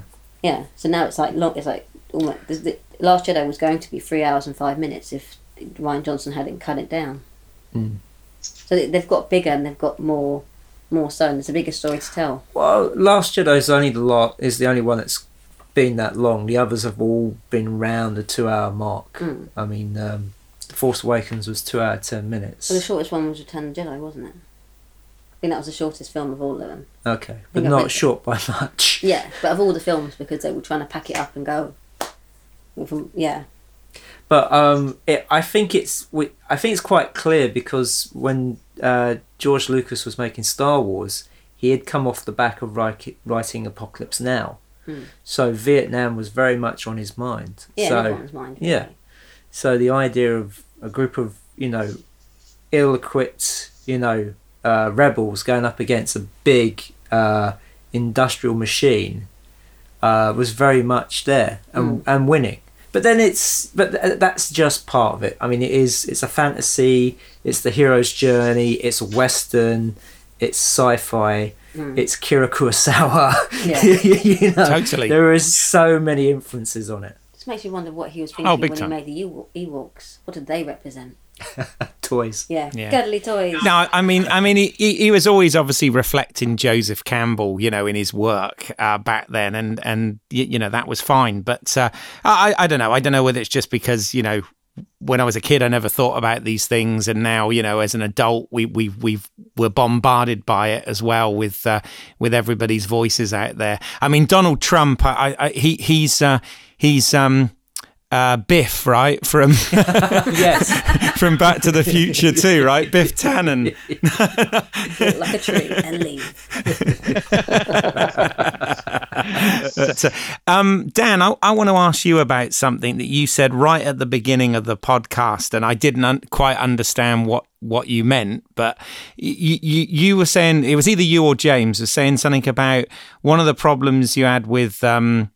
yeah so now it's like long it's like almost the, the last jedi was going to be three hours and five minutes if Rian Johnson hadn't cut it down Mm. So they- they've got bigger and they've got more more so and there's a bigger story to tell Well, Last Jedi is only the lot is the only one that's been that long. The others have all been round the two-hour mark. Mm. I mean, um, The Force Awakens was two hour ten minutes. so the shortest one was return of the jedi wasn't it i think that was the shortest film of all of them Okay, but not short by much. yeah but of all the films because they were trying to pack it up and go from, yeah But um, it, I think it's we, I think it's quite clear because when uh, George Lucas was making Star Wars, he had come off the back of write, writing Apocalypse Now, Hmm. so Vietnam was very much on his mind. yeah so everyone's mind yeah. really. so the idea of a group of you know ill-equipped you know uh, rebels going up against a big uh, industrial machine uh, was very much there and, and winning but then it's but th- that's just part of it i mean it is it's a fantasy it's the hero's journey it's western it's sci-fi hmm. it's kira kurosawa Yeah. you know Totally. there is so many influences on it just makes me wonder what he was oh, thinking Oh, when time. he made the Ew- ewoks what did they represent toys yeah, Yeah. cuddly toys No, I mean, I mean, he, he he was always obviously reflecting Joseph Campbell, you know, in his work uh, back then, and and y- you know that was fine. But uh, I I don't know, I don't know whether it's just because you know when I was a kid, I never thought about these things, and now you know, as an adult, we we we were bombarded by it as well with uh, with everybody's voices out there. I mean, Donald Trump, I, I he he's uh, he's um. Uh, Biff, right from yes from Back to the Future too, right? Biff Tannen. Like a tree and leave But, uh, um, Dan, I, I want to ask you about something that you said right at the beginning of the podcast, and I didn't un- quite understand what, what you meant. But you, you you were saying it was either you or James was saying something about one of the problems you had with um,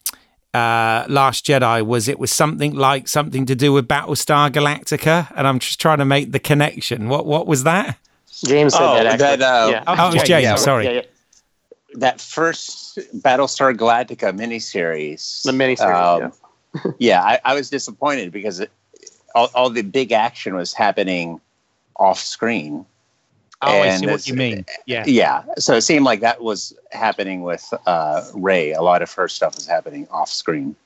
uh, Last Jedi was it was something like something to do with Battlestar Galactica, and I'm just trying to make the connection. What what was that? James said Oh, that. Actually. that, uh, yeah. Oh, it was James. yeah, sorry. Yeah, yeah. that first Battlestar Galactica miniseries. The miniseries, um, yeah, I, I was disappointed because it, all, all the big action was happening off screen. Oh, I see what you mean. Yeah. Yeah, so it seemed like that was happening with uh, Rey. A lot of her stuff was happening off screen.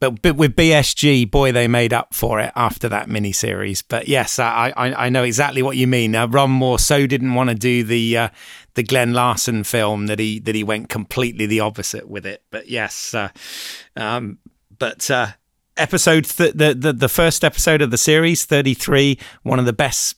but, but with BSG, boy, they made up for it after that miniseries. But yes, I, I, I know exactly what you mean. Uh, Ron Moore so didn't want to do the uh, the Glen Larson film that he that he went completely the opposite with it. But yes, uh, um, but uh, episode th- the, the the first episode of the series, thirty three, one of the best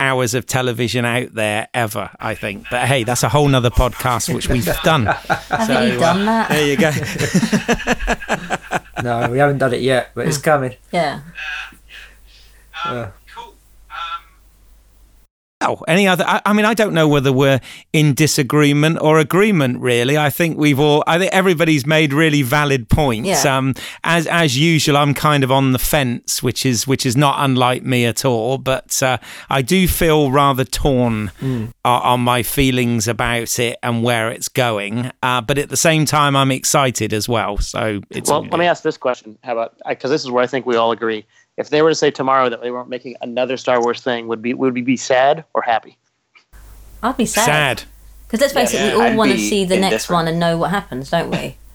hours of television out there ever, I think. But hey, that's a whole nother podcast which we've done. Haven't you done that? There you go. No, we haven't done it yet, but it's coming. Yeah. Uh, Oh, any other? I, I mean, I don't know whether we're in disagreement or agreement. Really, I think we've all. I think everybody's made really valid points. Yeah. Um, as as usual, I'm kind of on the fence, which is which is not unlike me at all. But uh, I do feel rather torn on, on my feelings about it and where it's going. Uh, but at the same time, I'm excited as well. So it's Well, let me ask this question. How about because this is where I think we all agree. If they were to say tomorrow that they weren't making another Star Wars thing, would be would we be sad or happy? I'd be sad. sad. Because let's face it, Yeah, we all want to see the next one and know what happens, don't we?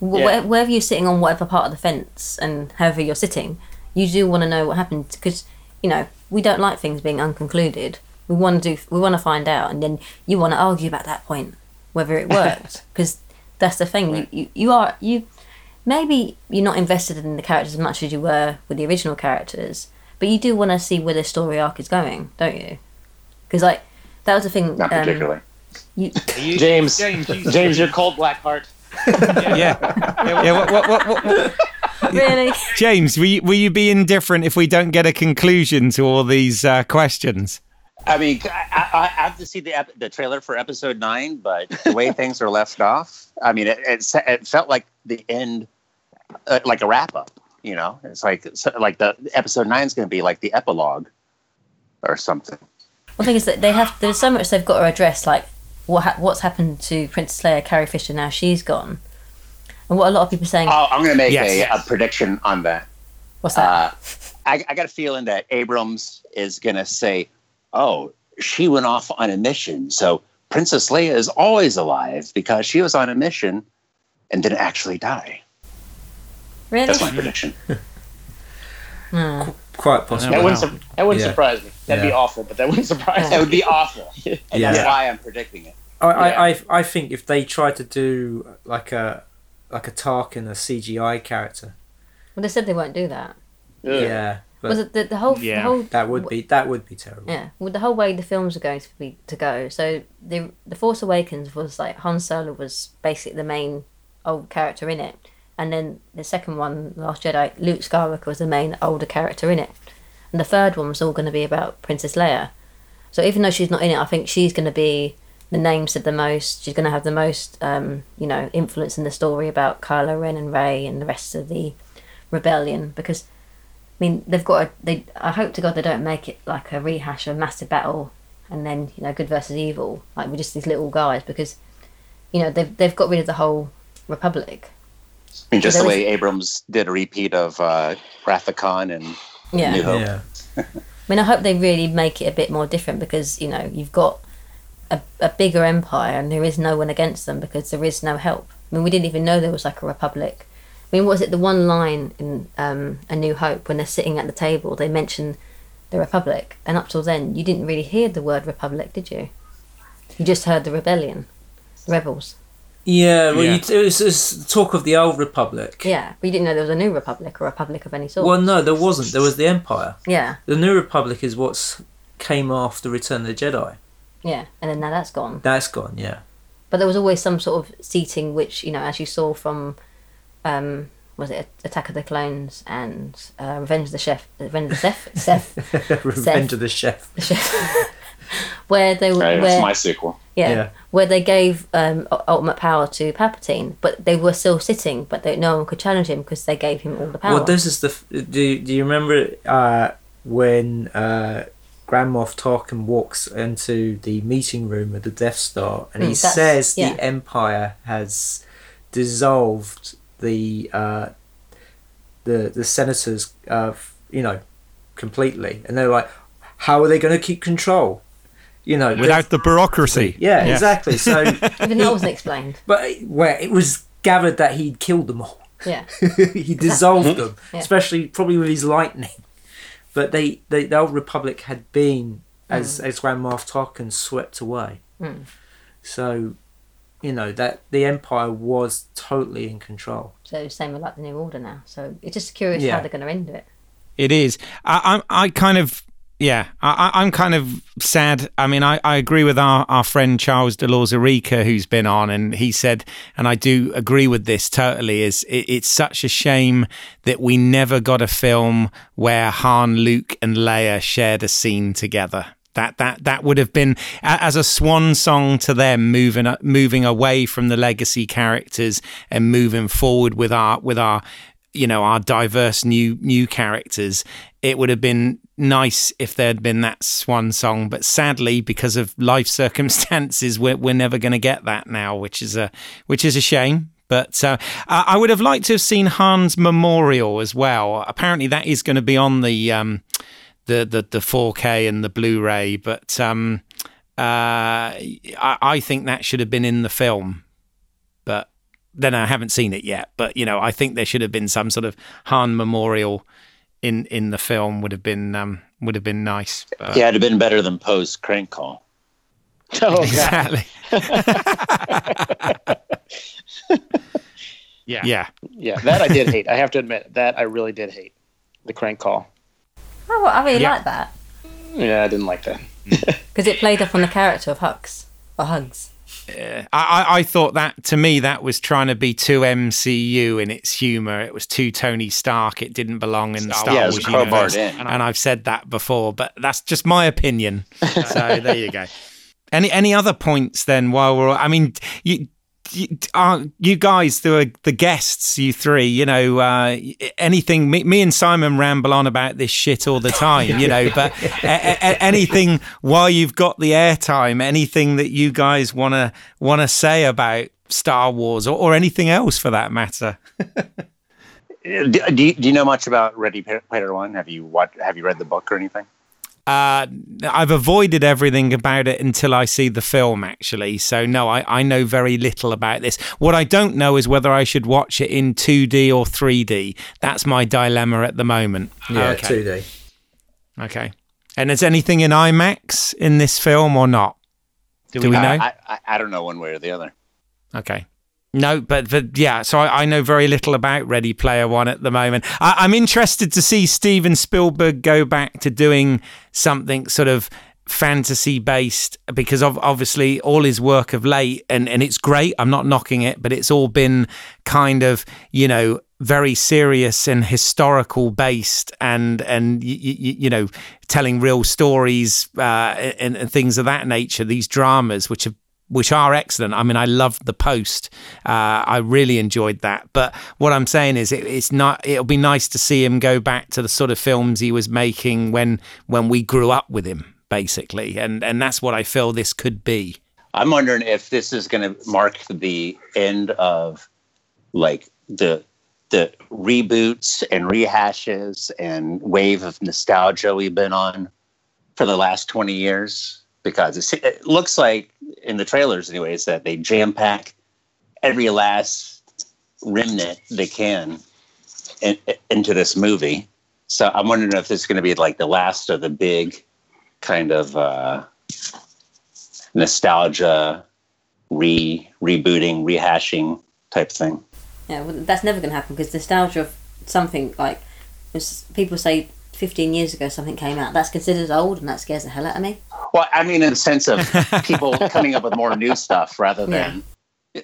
Yeah. where- Wherever you're sitting on whatever part of the fence and however you're sitting, you do want to know what happened because you know we don't like things being unconcluded. We want to do, we want to find out, and then you want to argue about that point whether it worked because that's the thing. You, you you are you maybe you're not invested in the characters as much as you were with the original characters, but you do want to see where the story arc is going, don't you? Because like that was the thing. Not um, particularly. you, James, James, you're your cold black heart. Yeah, yeah. What, what, what, what, what- really? James, will you, will you be indifferent if we don't get a conclusion to all these uh, questions? I mean, I, I, I have to see the ep- the trailer for episode nine, but the way things are left off, I mean, it, it, it felt like the end, uh, like a wrap up. You know, it's like it's like the episode nine is going to be like the epilogue or something. Well, the thing is that they have there's so much they've got to address, like what ha- what's happened to Princess Leia, Carrie Fisher. Now she's gone, and what a lot of people are saying. Oh, I'm going to make Yes. a, a prediction on that. what's that? Uh, I, I got a feeling that Abrams is going to say, "Oh, she went off on a mission, so Princess Leia is always alive because she was on a mission and didn't actually die." really? That's my prediction. Hmm. quite possible. That wouldn't, su- that wouldn't Yeah. surprise me. That'd be awful, but that wouldn't surprise me. That would be awful, and Yeah. that's why I'm predicting it. I, Yeah. I, I, I think if they try to do like a like a Tarkin, a CGI character, Well, they said they won't do that. Ugh. yeah, but Was it the, the whole the Yeah. whole that would be that would be terrible. yeah with the whole way the films are going to be to go. So the the Force Awakens was like Han Solo was basically the main old character in it, and then the second one, Last Jedi, Luke Skywalker was the main older character in it, and the third one was all going to be about Princess Leia. So even though she's not in it, I think she's going to be the name said the most. She's going to have the most, um, you know, influence in the story about Kylo Ren and Rey and the rest of the rebellion because. I mean, they've got. A, they. I hope to God they don't make it like a rehash of a massive battle, and then you know, good versus evil, like we're just these little guys because, you know, they've they've got rid of the whole republic. I mean, just There the was- way Abrams did a repeat of uh, Wrath of Khan and Yeah. New Hope. Yeah, I mean, I hope they really make it a bit more different because you know you've got a, a bigger empire and there is no one against them because there is no help. I mean, we didn't even know there was like a republic. I mean, what was it the one line in um, A New Hope when they're sitting at the table? They mention the republic, and up till then, you didn't really hear the word republic, did you? You just heard the rebellion, the rebels. yeah. Well, Yeah. You, it, was, it was talk of the old republic. Yeah, but you didn't know there was a new republic or a republic of any sort. Well, no, there wasn't. There was the Empire. Yeah, The New Republic is what's came after Return of the Jedi. yeah, and then now that's gone. That's gone. Yeah. But there was always some sort of seating, which you know, as you saw from, um, was it Attack of the Clones and uh, Revenge of the Chef, Revenge of the Chef, Seth, Revenge of the Chef. the Chef, where they were, Right, where that's my sequel. yeah, Yeah. where they gave um, ultimate power to Palpatine, but they were still sitting, but they, no one could challenge him because they gave him all the power. Well, this is the. Do Do you remember uh, when uh, Grand Moff Tarkin walks into the meeting room of the Death Star and he Mm, that's- says yeah. the Empire has dissolved the uh, the the senators, uh, you know, completely, and they're like, how are they going to keep control? You know, Without the bureaucracy. yeah, exactly. So, Even that wasn't explained. but where it was gathered that he'd killed them all. Yeah. he dissolved them, Yeah. especially probably with his lightning. But they, they the old republic had been as as Grand Moff Tarkin swept away. Mm. So, you know that the empire was totally in control. So same with like the new order now. So it's just curious Yeah. how they're going to end it. It is. I, I, I kind of, yeah, I, I- I'm kind of sad. I mean, I, I agree with our, our friend Charles Delors Arica, who's been on, and he said, and I do agree with this totally, is it, it's such a shame that we never got a film where Han, Luke, and Leia shared a scene together. That, that that would have been as a swan song to them moving moving away from the legacy characters and moving forward with our with our you know our diverse new new characters it would have been nice if there had been that swan song but sadly because of life circumstances we're, we're never going to get that now which is a which is a shame but uh, I I would have liked to have seen Han's memorial as well. Apparently, that is going to be on the um, the, the the 4K and the Blu-ray. But um, uh, I, I think that should have been in the film. But then I haven't seen it yet. But you know, I think there should have been some sort of Han memorial in in the film. Would have been um, would have been nice. But- Yeah, it'd have been better than Poe's crank call. Oh, God. exactly. Yeah. Yeah. Yeah, that I did hate. I have to admit that I really did hate the crank call. Oh, well, I really Yeah. like that Yeah, I didn't like that. Mm. because it played up on the character of Hux or Hugs. Yeah. I, I thought that to me that was trying to be too MCU in its humor. It was too Tony Stark. It didn't belong in the Star Yeah, it was Wars crowbarred universe. in. And I've said that before, but that's just my opinion. So there you go. Any any other points then? While we're, I mean, you. You, uh, you guys, the the guests, you three, you know, uh, anything. Me, me and Simon ramble on about this shit all the time, you know. But a, a, anything while you've got the airtime, anything that you guys want to want to say about Star Wars or, or anything else for that matter. Do, do, you, do you know much about Ready Player One? Have you watched, Have you read the book or anything? Uh, I've avoided everything about it until I see the film, actually. So, no, I, I know very little about this. What I don't know is whether I should watch it in 2D or 3D. That's my dilemma at the moment. Yeah, okay. two D. Okay. And is anything in IMAX in this film or not? Do we know? I, I, I don't know one way or the other. Okay. No, but, but yeah, so I, I know very little about Ready Player One at the moment. I, I'm interested to see Steven Spielberg go back to doing something sort of fantasy based because of obviously all his work of late and and it's great i'm not knocking it but it's all been kind of you know very serious and historical based and and you, you know telling real stories uh and, and things of that nature these dramas which have which are excellent. I mean, I loved the post. Uh, I really enjoyed that. But what I'm saying is, it, it's not. It'll be nice to see him go back to the sort of films he was making when when we grew up with him, basically. And and that's what I feel this could be. I'm wondering if this is going to mark the end of like the the reboots and rehashes and wave of nostalgia we've been on for the last 20 years because it looks like in the trailers anyways that they jam pack every last remnant they can in, into this movie. So i'm wondering if this is going to be like the last of the big kind of uh, nostalgia re rebooting rehashing type thing. Yeah, well, that's never going to happen because nostalgia of something like people say 15 years ago something came out that's considered old and that scares the hell out of me. Well, I mean, in the sense of people coming up with more new stuff rather than,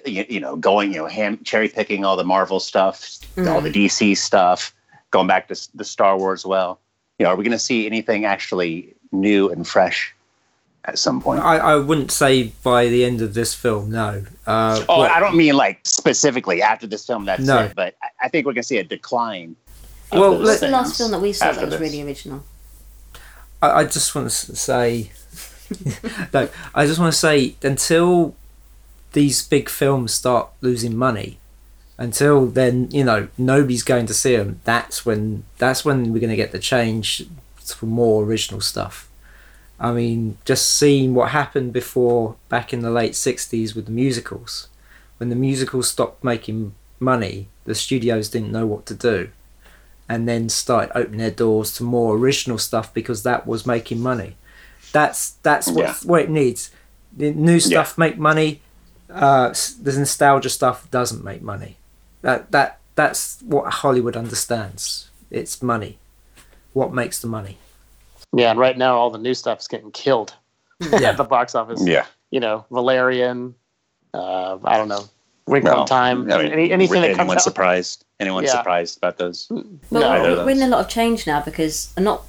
you, you know, going, you know, ham, cherry picking all the Marvel stuff, all the DC stuff, going back to the Star Wars. Well, you know, are we going to see anything actually new and fresh at some point? I, I wouldn't say by the end of this film, no. Uh, oh, what- I don't mean like specifically after this film. That's No. it. But I- I think we're going to see a decline. Well, What's the last film that we saw that was this. really original? I, I just want to say, no, I just want to say until these big films start losing money, until then, you know, nobody's going to see them. That's when that's when we're going to get the change for more original stuff. I mean, just seeing what happened before back in the late '60s with the musicals, when the musicals stopped making money the studios didn't know what to do, and then started opening their doors to more original stuff because that was making money. That's that's what Yeah. what it needs. The new stuff make money. Uh, the nostalgia stuff doesn't make money. That that that's what Hollywood understands. It's money. What makes the money? Yeah, and right now all the new stuff is getting killed at the box office. Yeah. You know, Valerian. Uh, I don't know. Wrinkle in Well, Time. I mean, Any, anything that comes anyone out. surprised? Anyone Yeah. surprised about those? But No, either of we're in a lot of change now because I'm not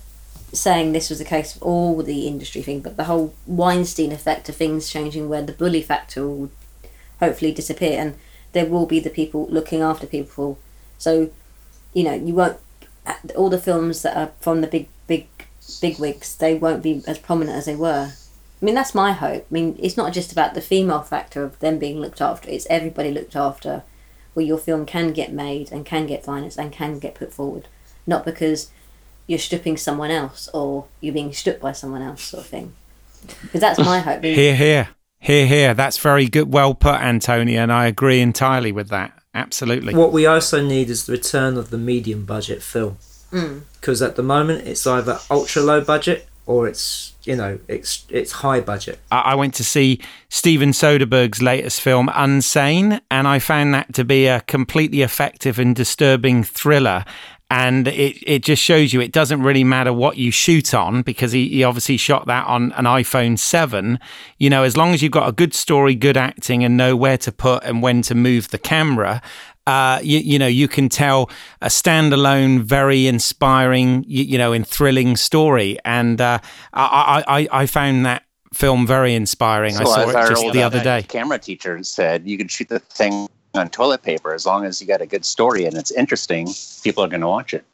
saying this was the case of all the industry thing, but the whole Weinstein effect of things changing, where the bully factor will hopefully disappear, and there will be the people looking after people. So, you know, you won't all the films that are from the big, big, big wigs. They won't be as prominent as they were. I mean, that's my hope. I mean, it's not just about the female factor of them being looked after. It's everybody looked after, where your film can get made and can get financed and can get put forward not because you're stripping someone else or you're being stripped by someone else, sort of thing. Because that's my hope. Here, here, here, here. That's very good. Well put, Antonia, and I agree entirely with that. Absolutely. What we also need is the return of the medium budget film. Mm. Because at the moment it's either ultra low budget or it's you know it's it's high budget. I went to see Steven Soderbergh's latest film, Unsane, and I found that to be a completely effective and disturbing thriller. And it, it just shows you it doesn't really matter what you shoot on because he, he obviously shot that on an iPhone 7. You know, as long as you've got a good story, good acting, and know where to put and when to move the camera, uh, you, you know, you can tell a standalone, very inspiring, you, you know, and thrilling story. And uh, I, I, I- found that film very inspiring. I saw it just the other day. Camera teacher said you can shoot the thing on toilet paper as long as you got a good story and it's interesting. People are going to watch it.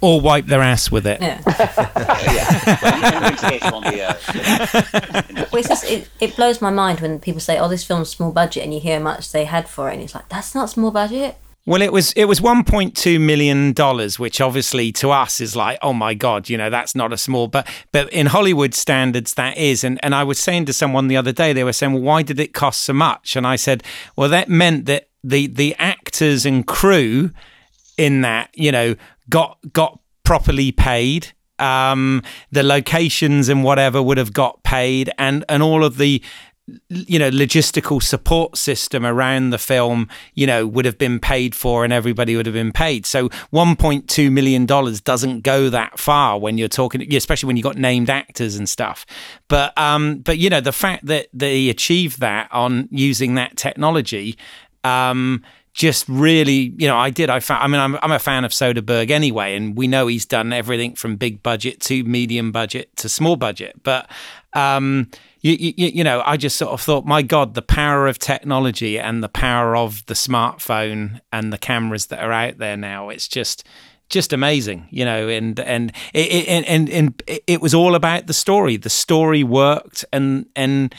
Or wipe their ass with it. Yeah. yeah, in which case it won't be a- Well, just, it, it blows my mind when people say, oh, this film's small budget, and you hear how much they had for it, and it's like, that's not small budget. Well, it was it was 1.2 million dollars, which obviously to us is like, oh my god, you know, that's not a small, but but in Hollywood standards that is. And and I was saying to someone the other day, they were saying, well, why did it cost so much? And I said, well, that meant that the the actors and crew in that, you know, got got properly paid. Um, the locations and whatever would have got paid, and and all of the you know logistical support system around the film you know would have been paid for and everybody would have been paid so 1.2 million dollars doesn't go that far when you're talking especially when you got named actors and stuff but um but you know the fact that they achieved that on using that technology um just really, you know, I did. I found, I mean, I'm, I'm a fan of Soderbergh anyway, and we know he's done everything from big budget to medium budget to small budget. But, um, you, you, you know, I just sort of thought, my God, the power of technology and the power of the smartphone and the cameras that are out there now, it's just, just amazing, you know, and and it, and and it was all about the story. The story worked, and and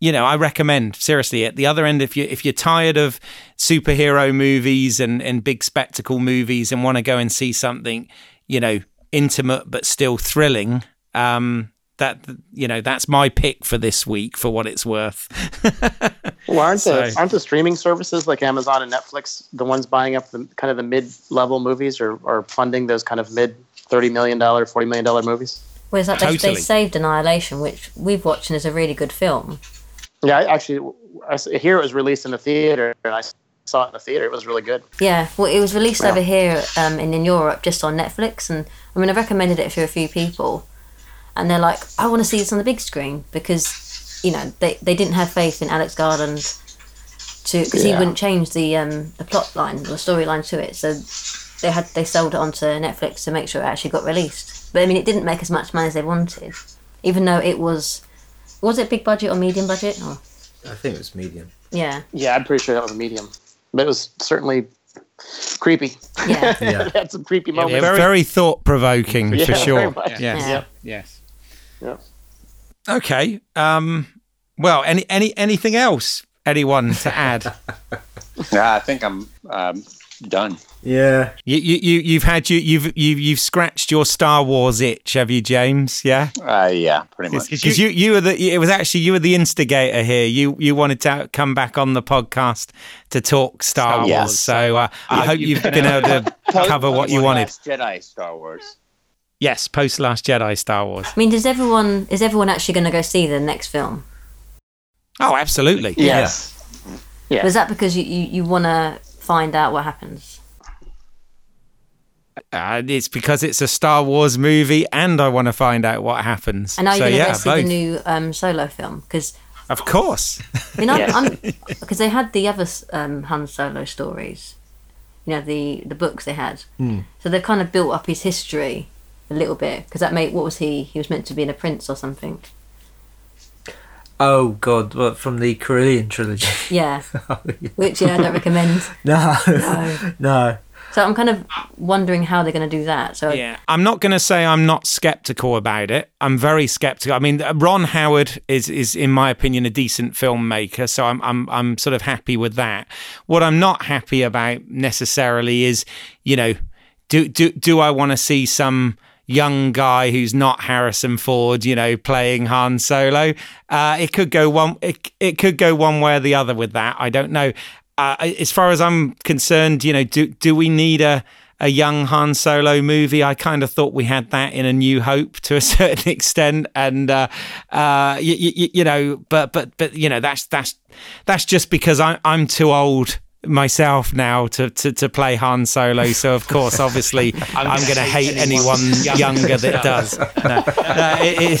you know, I recommend seriously at the other end if you if you're tired of superhero movies and and big spectacle movies and want to go and see something, you know, intimate but still thrilling. Um, that you know, that's my pick for this week for what it's worth. Well, aren't So- the aren't the streaming services like Amazon and Netflix the ones buying up the kind of the mid level movies or, or funding those kind of mid thirty million dollar, forty million dollar movies? Whereas like they, they Totally. saved Annihilation, which we've watched and is a really good film. Yeah, I actually I hear it was released in the theater and I saw it in the theater. It was really good. Yeah, well, it was released over here um, and in Europe just on Netflix, and I mean, I recommended it to a few people, and they're like, "I want to see this on the big screen," because you know they, they didn't have faith in Alex Garland to because he wouldn't change the um, the plot line or storyline to it, so they had they sold it onto Netflix to make sure it actually got released. But I mean, it didn't make as much money as they wanted, even though it was was it big budget or medium budget? Or, I think it was medium. yeah, Yeah, I'm pretty sure that was a medium, but it was certainly creepy. yeah. Yeah. it had some creepy Yeah, moments. very, thought provoking Yeah, for very sure. much. Yes. Yeah. Yes. Yeah. Okay. Um, well, any any anything else? Anyone to add? Yeah, I think I'm um, done. Yeah. You, you, you, you've had you, you've, you've, you've scratched your Star Wars itch, have you, James? Yeah. Uh, yeah, pretty much. Because you, you were the, it was actually you were the instigator here. You, you wanted to come back on the podcast to talk Star Wars. Yes. So uh, I hope you've been able to cover what you wanted. Last Jedi Star Wars. Yes, post Last Jedi Star Wars. I mean, does everyone is everyone actually going to go see the next film? Oh, absolutely. Yes. Yeah. Is that because you, you, you want to find out what happens? Uh, it's because it's a Star Wars movie, and I want to find out what happens. And are you so going to yeah, go see both. the new um, solo film? Because Of course. I mean, I'm, Yes. Because they had the other um, Han Solo stories, you know, the the books they had. So they've kind of built up his history a little bit because that made what was he? He was meant to be in a prince or something. Oh God, what from the Corellian trilogy? Oh, yeah, which yeah, I don't recommend. no, No. no. So I'm kind of wondering how they're going to do that. So Yeah, I'm not going to say I'm not skeptical about it. I'm very skeptical. I mean, Ron Howard is is in my opinion a decent filmmaker, so I'm I'm I'm sort of happy with that. What I'm not happy about necessarily is, you know, do do do I want to see some young guy who's not Harrison Ford, you know, playing Han Solo? Uh, it could go one it it could go one way or the other with that. I don't know. Uh, as far as I'm concerned, you know, do do we need a a young Han Solo movie. I kind of thought we had that in A New Hope to a certain extent, and uh, uh, you, you, know, but but but you know, that's that's that's just because I'm I'm too old myself now to, to, to play Han Solo. So of course, obviously, I'm, going to hate anyone younger that does. No, no, it, it,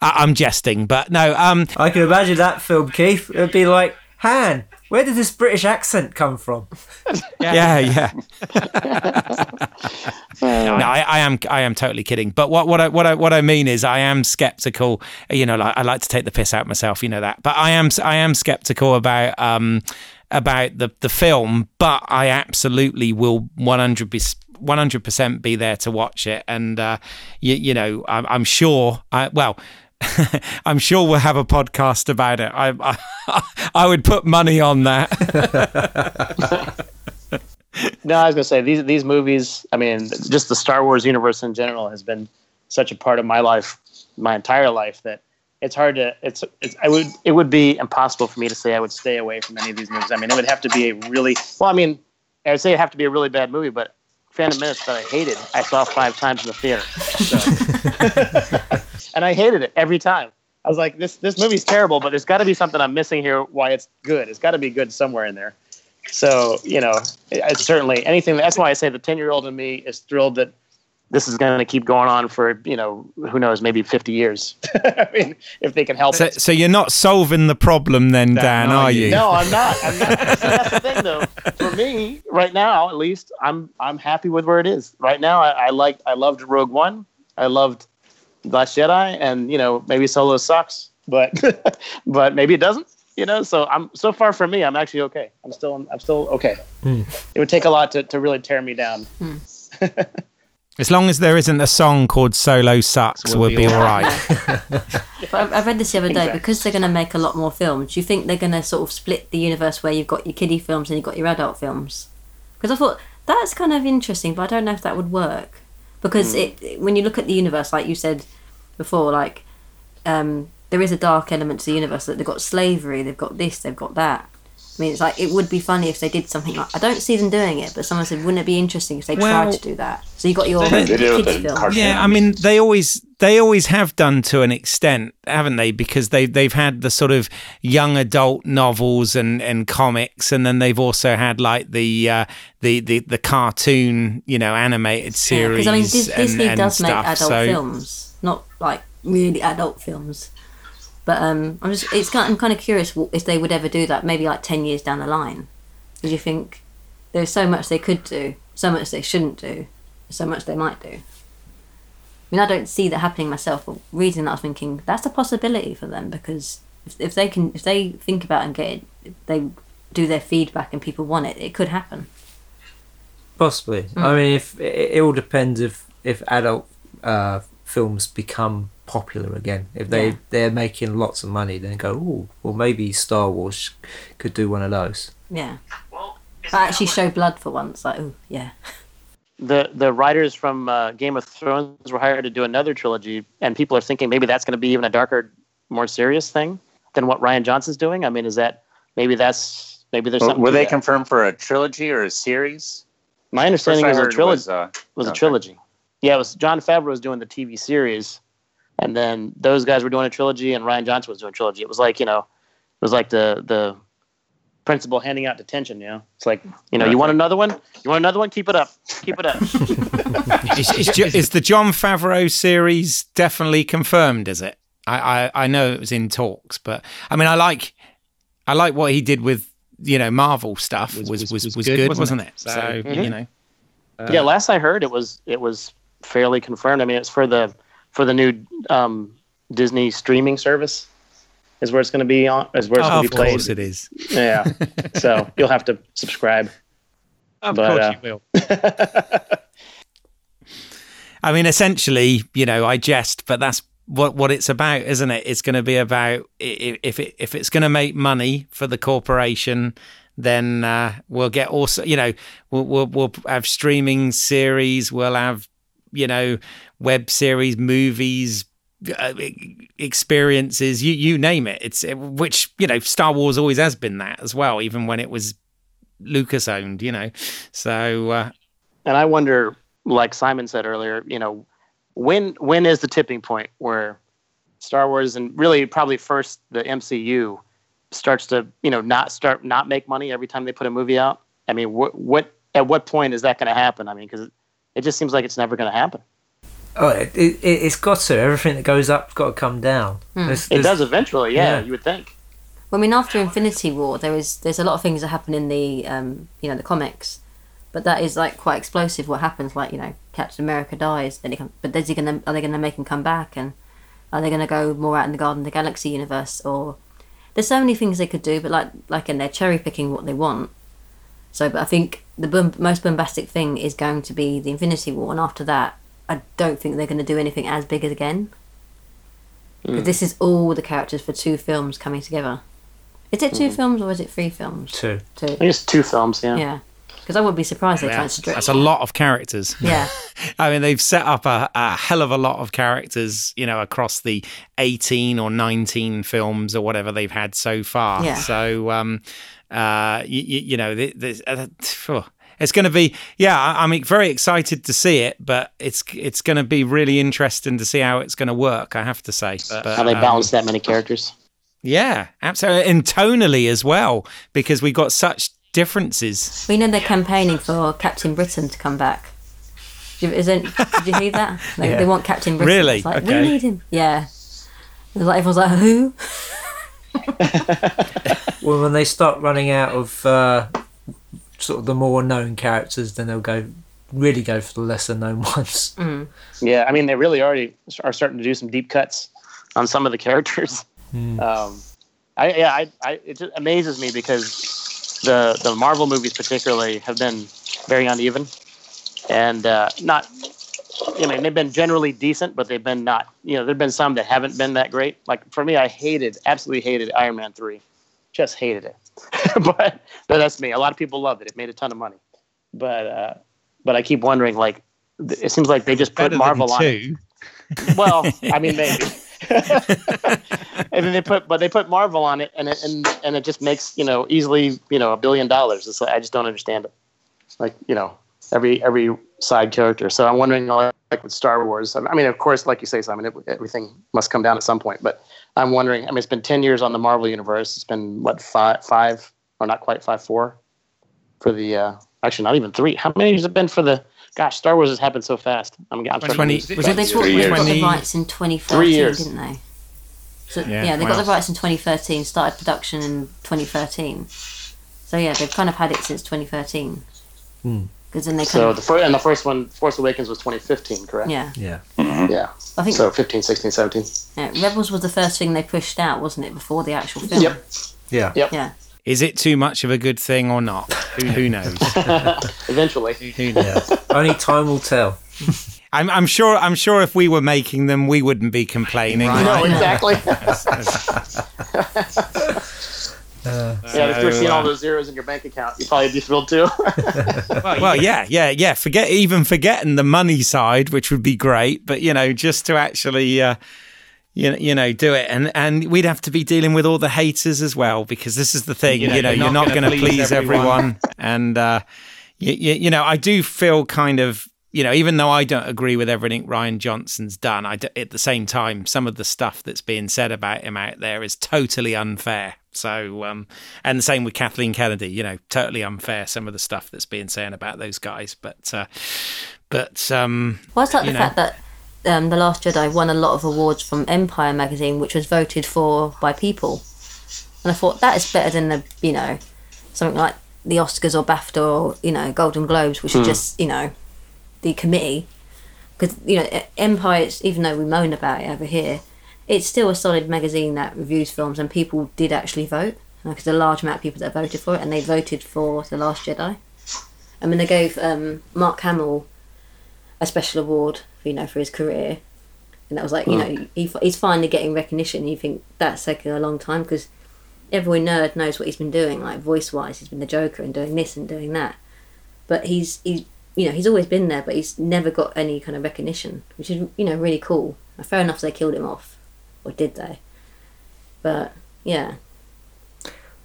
I, I'm jesting, but no. Um, I can imagine that film, Keith. It would be like Han. Where did this British accent come from? yeah, yeah. no, I, I am, I am totally kidding. But what, what I, what I, what I mean is, I am skeptical. You know, like I like to take the piss out myself. You know that, but I am, I am skeptical about, um, about the the film. But I absolutely will 100 percent be there to watch it, and uh, you, you know, I'm, I'm sure. I, well. I'm sure we'll have a podcast about it. I, I, I would put money on that. No, I was gonna say these these movies. I mean, just the Star Wars universe in general has been such a part of my life, my entire life that it's hard to. It's, it's I would it would be impossible for me to say I would stay away from any of these movies. I mean, it would have to be a really well. I mean, I would say it'd have to be a really bad movie, but Phantom Menace that I hated, I saw five times in the theater, so. and I hated it every time. I was like, this this movie's terrible, but there's got to be something I'm missing here. Why it's good? It's got to be good somewhere in there. So you know, it, it's certainly anything. That's why I say the ten year old in me is thrilled that this is going to keep going on for you know who knows maybe fifty years. I mean, if they can help So, it. so you're not solving the problem then, Dan, are you? No, I'm not. I'm not. See, that's the thing, though. For me, right now, at least, I'm I'm happy with where it is. Right now, I, I like I loved Rogue One. I loved Last Jedi, and you know maybe Solo sucks, but but maybe it doesn't. You know, so I'm so far for me, I'm actually okay. I'm still I'm still okay. Hmm. It would take a lot to, to really tear me down. Hmm. As long as there isn't a song called Solo Sucks, we'll, be all right. But I I read this the other day Exactly. because they're going to make a lot more films. Do you think they're going to sort of split the universe where you've got your kiddie films and you've got your adult films? Because I thought that's kind of interesting, but I don't know if that would work. Because it, it- when you look at the universe, like you said before, like um, there is a dark element to the universe. That they've got slavery, they've got this, they've got that. I mean, it's like it would be funny if they did something like. I don't see them doing it, but someone said, wouldn't it be interesting if they Well- tried to do that? So you got your They did it with kids the film. cartoon. yeah, I mean, they always they always have done to an extent, haven't they? Because they they've had the sort of young adult novels and, and comics, and then they've also had like the uh, the, the the cartoon, you know, animated series. Because I mean, Dis- and- Disney and does make stuff, adult so- films, not like really adult films. But um, I'm just it's kind I'm kind of curious if they would ever do that. Maybe like ten years down the line, because you think there's so much they could do, so much they shouldn't do, so much they might do. I mean, I don't see that happening myself. But reading that, I was thinking that's a possibility for them because if, if they can, if they think about it and get it, they do their feedback and people want it, it could happen. Possibly. I mean, if it, it all depends if if adult uh, films become popular again. If they Yeah. they're making lots of money, then go, oh, well, maybe Star Wars could do one of those. Yeah. Well, I actually show blood for once. Like, oh yeah. the the writers from uh, Game of Thrones were hired to do another trilogy, and people are thinking maybe that's going to be even a darker, more serious thing than what Rian Johnson's doing. I mean, is that maybe that's maybe there's Were, something. were they that. confirmed for a trilogy or a series? My understanding was a heard trilogy. was, uh, was a okay. trilogy. Yeah, it was Jon Favreau was doing the TV series, and then those guys were doing a trilogy, and Rian Johnson was doing a trilogy. It was like you know, it was like the the principal handing out detention. You know, it's like you know, you want another one? You want another one? Keep it up. Keep it up. is, is, is the Jon Favreau series definitely confirmed? Is it? I, I I know it was in talks, but I mean, I like I like what he did with you know Marvel stuff was was was, was good, wasn't it? So Mhm. you know, yeah, last I heard, it was it was fairly confirmed. I mean, it's for the for the new um, Disney streaming service. Is where it's going to be on. Is where it's oh, going to be played. Of course it is. Yeah. so you'll have to subscribe. Of But, course uh, you will. I mean, essentially, you know, I jest, but that's what what it's about, isn't it? It's going to be about i- i- if it if it's going to make money for the corporation, then uh, we'll get also, you know, we'll, we'll we'll have streaming series, we'll have, you know, web series, movies, uh, experiences, you you name it. It's which you know, Star Wars always has been that as well, even when it was Lucas owned, you know. So uh, And I wonder, like Simon said earlier, you know, when when is the tipping point where Star Wars and really probably first the MCU starts to you know not start not make money every time they put a movie out? I mean, what what at what point is that going to happen? I mean, because it just seems like it's never going to happen. Oh, it, it, it's got to. Everything that goes up's got to come down. There's- It does eventually, yeah, Yeah. You would think. Well, I mean, after Infinity War, there is there's a lot of things that happen in the um, you know the comics, but that is like quite explosive. What happens, like you know, Captain America dies, then he come, but is he gonna are they gonna make him come back, and are they gonna go more out in the Garden of the Galaxy universe, or there's so many things they could do, but like like and they're cherry picking what they want. So, but I think the boom, most bombastic thing is going to be the Infinity War, and after that, I don't think they're going to do anything as big again. 'Cause This is all the characters for two films coming together. Is it 2 films or is it three films? two. Two. I think it's two films, yeah. Yeah. Because I would be surprised they try yeah, and strip. that's a lot of characters. Yeah. I mean, they've set up a, a hell of a lot of characters, you know, across the 18 or 19 films or whatever they've had so far. Yeah. So, um, uh, you, you know, th- this, uh, phew. it's going to be, yeah, I- I'm very excited to see it, but it's it's going to be really interesting to see how it's going to work. I have to say, but, How they um, balance that many characters. yeah, absolutely, and tonally as well, because we got such differences. we know they're campaigning for Captain Britain to come back. Did you- Isn't, did you hear that? They, Yeah. they want Captain Britain. Really? It's like, Okay. We need him. Yeah. It's like everyone's like, who? Well, when they start running out of uh, sort of the more known characters, then they'll go really go for the lesser known ones. Yeah, I mean, they really already are starting to do some deep cuts on some of the characters. Um, I yeah, I, I it just amazes me because the the Marvel movies particularly have been very uneven, and uh, not. I mean, they've been generally decent, but they've been not. You know, there've been some that haven't been that great. Like for me, I hated, absolutely hated Iron Man three, just hated it. but but that's me. A lot of people loved it. It made a ton of money, but uh, but I keep wondering, like, it seems like they just put Better Marvel on. it. Well, I mean, maybe. and then they put, but they put Marvel on it, and it and and it just makes you know easily you know a billion dollars. It's like, I just don't understand it. Like you know every every side character. So I'm wondering like, like with Star Wars. I mean, of course, like you say, Simon, it, everything must come down at some point. But I'm wondering. I mean, it's been ten years on the Marvel universe. It's been what five five or not quite five four for the uh actually not even three. How many years has it been for the? Gosh, Star Wars has happened so fast. I'm, I'm starting to 20 lose was Well, it they, Three bought, they years. got the rights in 2013, didn't they? So, Yeah, yeah, they wow. got the rights in 2013, started production in 2013. So, yeah, they've kind of had it since 2013. Because then they kind So of. the first and the first one, Force Awakens, was 2015, correct? Yeah. Yeah. Mm-hmm. Yeah. I think So 15, 16, 17. yeah, Rebels was the first thing they pushed out, wasn't it, before the actual film? Yep. Yeah. Yep. Yeah. Is it too much of a good thing or not? Who, who knows? Eventually. who knows? Yeah. Only time will tell. I'm, I'm sure. I'm sure if we were making them, we wouldn't be complaining. No, exactly. Uh, yeah, if you're So, feeling seeing all uh, those zeros in your bank account, you'd probably be thrilled too. well, yeah, yeah, yeah. Forget even forgetting the money side, which would be great, but you know, just to actually, uh, you know, you know, do it, and and we'd have to be dealing with all the haters as well, because this is the thing, you know, you're not, going to please, everyone, and uh, you, you, you know, I do feel kind of. You know, even though I don't agree with everything Rian Johnson's done, I d- at the same time, some of the stuff that's being said about him out there is totally unfair. So, um, and the same with Kathleen Kennedy, you know, totally unfair some of the stuff that's being said about those guys. But, uh, but, um, Well, it's like the know. fact that um, The Last Jedi won a lot of awards from Empire magazine, which was voted for by people. And I thought that is better than the, you know, something like the Oscars or BAFTA or, you know, Golden Globes, which are just, you know, the committee. Because, you know, Empire, it's, even though we moan about it over here, it's still a solid magazine that reviews films and people did actually vote. Because a large amount of people that voted for it and they voted for The Last Jedi. I mean, they gave um, Mark Hamill a special award, you know, for his career, and that was like, you know, he, he's finally getting recognition. You think that's taken a long time because every nerd knows what he's been doing, like voice wise, he's been the Joker and doing this and doing that. But he's he's you know he's always been there, but he's never got any kind of recognition, which is you know really cool. Fair enough, they killed him off, or did they? But yeah,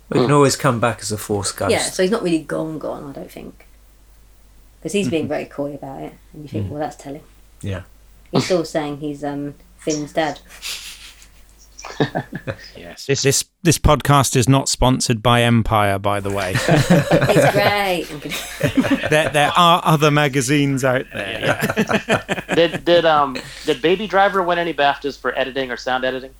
We can hmm. always come back as a force ghost. yeah. So he's not really gone, gone. I don't think, because he's being mm-hmm. very coy about it, and you think, mm. well, that's telling. Yeah. He's still saying he's um Finn's dad. Yes, this, this, this podcast is not sponsored by Empire, by the way. It's great. There, there are other magazines out there. Yeah. did did um did Baby Driver win any BAFTAs for editing or sound editing?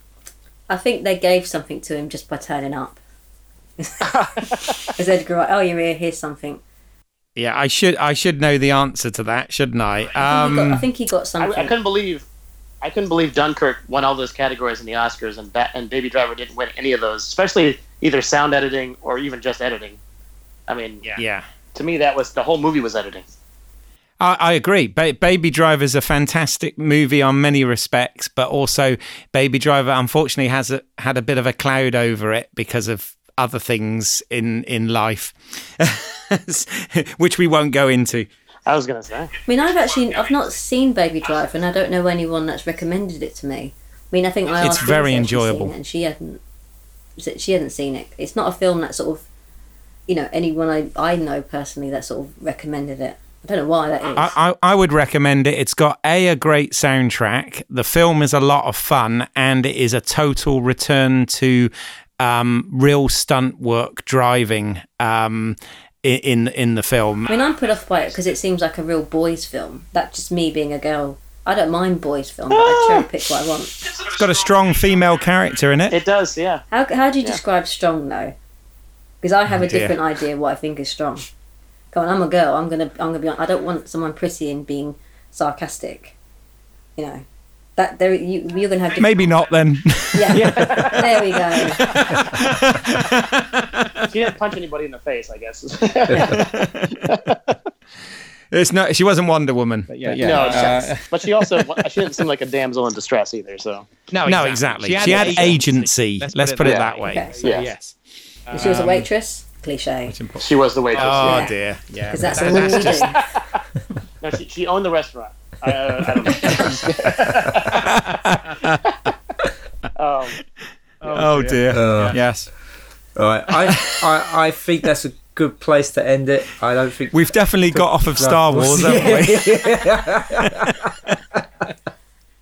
I think they gave something to him just by turning up. As Edgar Wright, oh, you're here. Here's something. Yeah, I should, I should know the answer to that, shouldn't I? I think, he, got, Um, I think he got I, something. I couldn't believe I couldn't believe Dunkirk won all those categories in the Oscars, and ba- and Baby Driver didn't win any of those, especially either sound editing or even just editing. I mean, yeah. to me, that was the whole movie was editing. I, I agree. Ba- Baby is a fantastic movie on many respects, but also Baby Driver unfortunately has a, had a bit of a cloud over it because of other things in in life, which we won't go into. I was gonna say. I mean, I've actually I've not seen Baby Driver, and I don't know anyone that's recommended it to me. I mean, I think I It's asked very Lisa if she's seen enjoyable. it, and she hadn't. She hadn't seen it. It's not a film that sort of, you know, anyone I I know personally that sort of recommended it. I don't know why that is. I, I, I would recommend it. It's got a a great soundtrack. The film is a lot of fun, and it is a total return to um, real stunt work driving um, i- in in the film. I mean, I'm put off by it because it seems like a real boys' film. That's just me being a girl. I don't mind boys' film, but I ah! cherry pick what I want. It's got a strong female character in it. It does, yeah. How, how do you describe strong though? Because I have a oh, dear. different idea of what I think is strong. Come on, I'm a girl. I'm gonna I'm gonna be. I don't want someone pretty and being sarcastic. You know, that there you you're gonna have. Different, Maybe not then. Yeah. there we go. She didn't punch anybody in the face, I guess. it's not. She wasn't Wonder Woman. But yeah, yeah. no, uh, but she also she didn't seem like a damsel in distress either. So no, No, exactly. She had, agency. Let's, put it, that that way. way. Okay. So, Yeah. yes. She was a waitress. Cliche. she was the waitress. Oh Yeah. dear. Yeah. Because that's all we do. No, she, she owned the restaurant. I, uh, I don't know. um, Oh dear. Uh, Yes. All right. I, I I think that's a good place to end it. I don't think We've definitely got off of Star Wars, haven't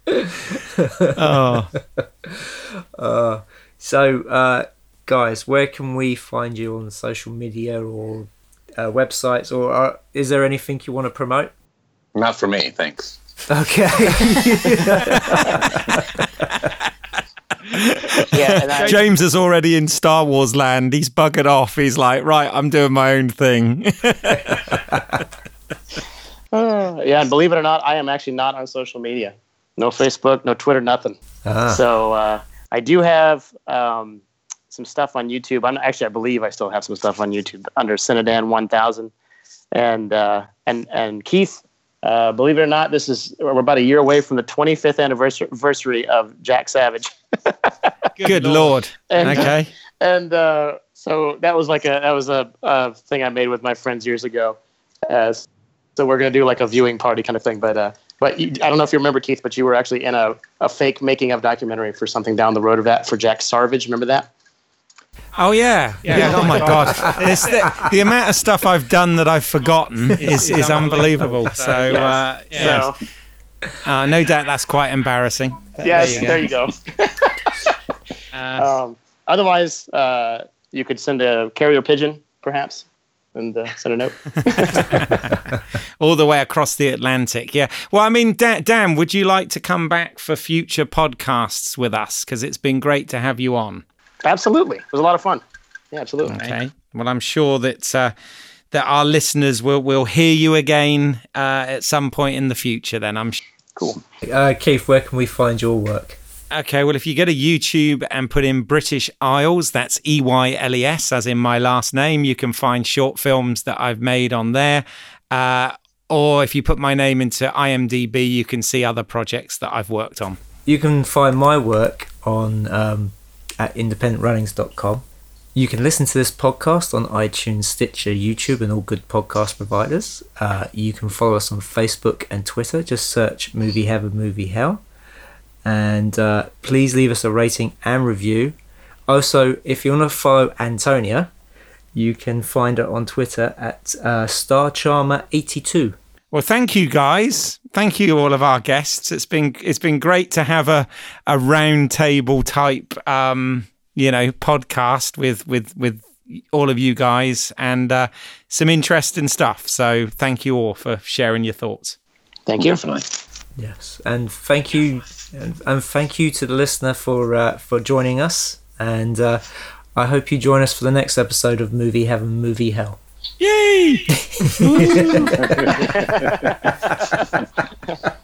we? Oh. Uh, so, uh, guys, where can we find you on social media or uh, websites, or uh, is there anything you want to promote? Not for me, thanks. Okay. yeah, and I, James is already in Star Wars land. He's buggered off. He's like, right, I'm doing my own thing. uh, yeah, and believe it or not, I am actually not on social media. No Facebook, no Twitter, nothing. Ah. So uh, I do have um, some stuff on YouTube. I'm actually, I believe I still have some stuff on YouTube under Cinedan 1000. And uh, and and Keith, uh, believe it or not, this is we're about a year away from the 25th anniversary anniversary of Jack Savage. Good lord. And, Okay. and uh, so that was like a that was a, a thing I made with my friends years ago. Uh, so we're gonna do like a viewing party kind of thing. But uh, but you, I don't know if you remember Keith, but you were actually in a, a fake making of documentary for something down the road of that for Jack Savage. Remember that? Oh yeah, yeah. Yeah. Oh my god, It's the, the amount of stuff I've done that I've forgotten is, is unbelievable. So uh, Yeah. So, uh, no doubt that's quite embarrassing. yes, you go. there you go. Uh, Um, otherwise, uh, you could send a carrier pigeon, perhaps, and uh, send a note. All the way across the Atlantic. Yeah. Well, I mean, Dan, Dan would you like to come back for future podcasts with us? Because it's been great to have you on. Absolutely, it was a lot of fun. Yeah, absolutely. Okay. Well, I'm sure that uh, that our listeners will will hear you again uh, at some point in the future. Then I'm. Sh- Cool. Uh, Keith, where can we find your work? Okay, well, if you go to YouTube and put in British Eyles, that's E Y L E S, as in my last name, you can find short films that I've made on there. Uh, or if you put my name into IMDb, you can see other projects that I've worked on. You can find my work on um, at independentrunnings.com. You can listen to this podcast on iTunes, Stitcher, YouTube, and all good podcast providers. Uh, you can follow us on Facebook and Twitter. Just search Movie Heaven, Movie Hell. And uh, please leave us a rating and review. Also, if you want to follow Antonia, you can find her on Twitter at uh, StarCharmer82. Well, thank you guys. Thank you all of our guests. It's been it's been great to have a a round table type um, you know podcast with with with all of you guys and uh, some interesting stuff. So thank you all for sharing your thoughts. Thank you. Definitely. Yes, and thank you, and, and thank you to the listener for uh, for joining us. And uh, I hope you join us for the next episode of Movie Heaven, Movie Hell. Yay!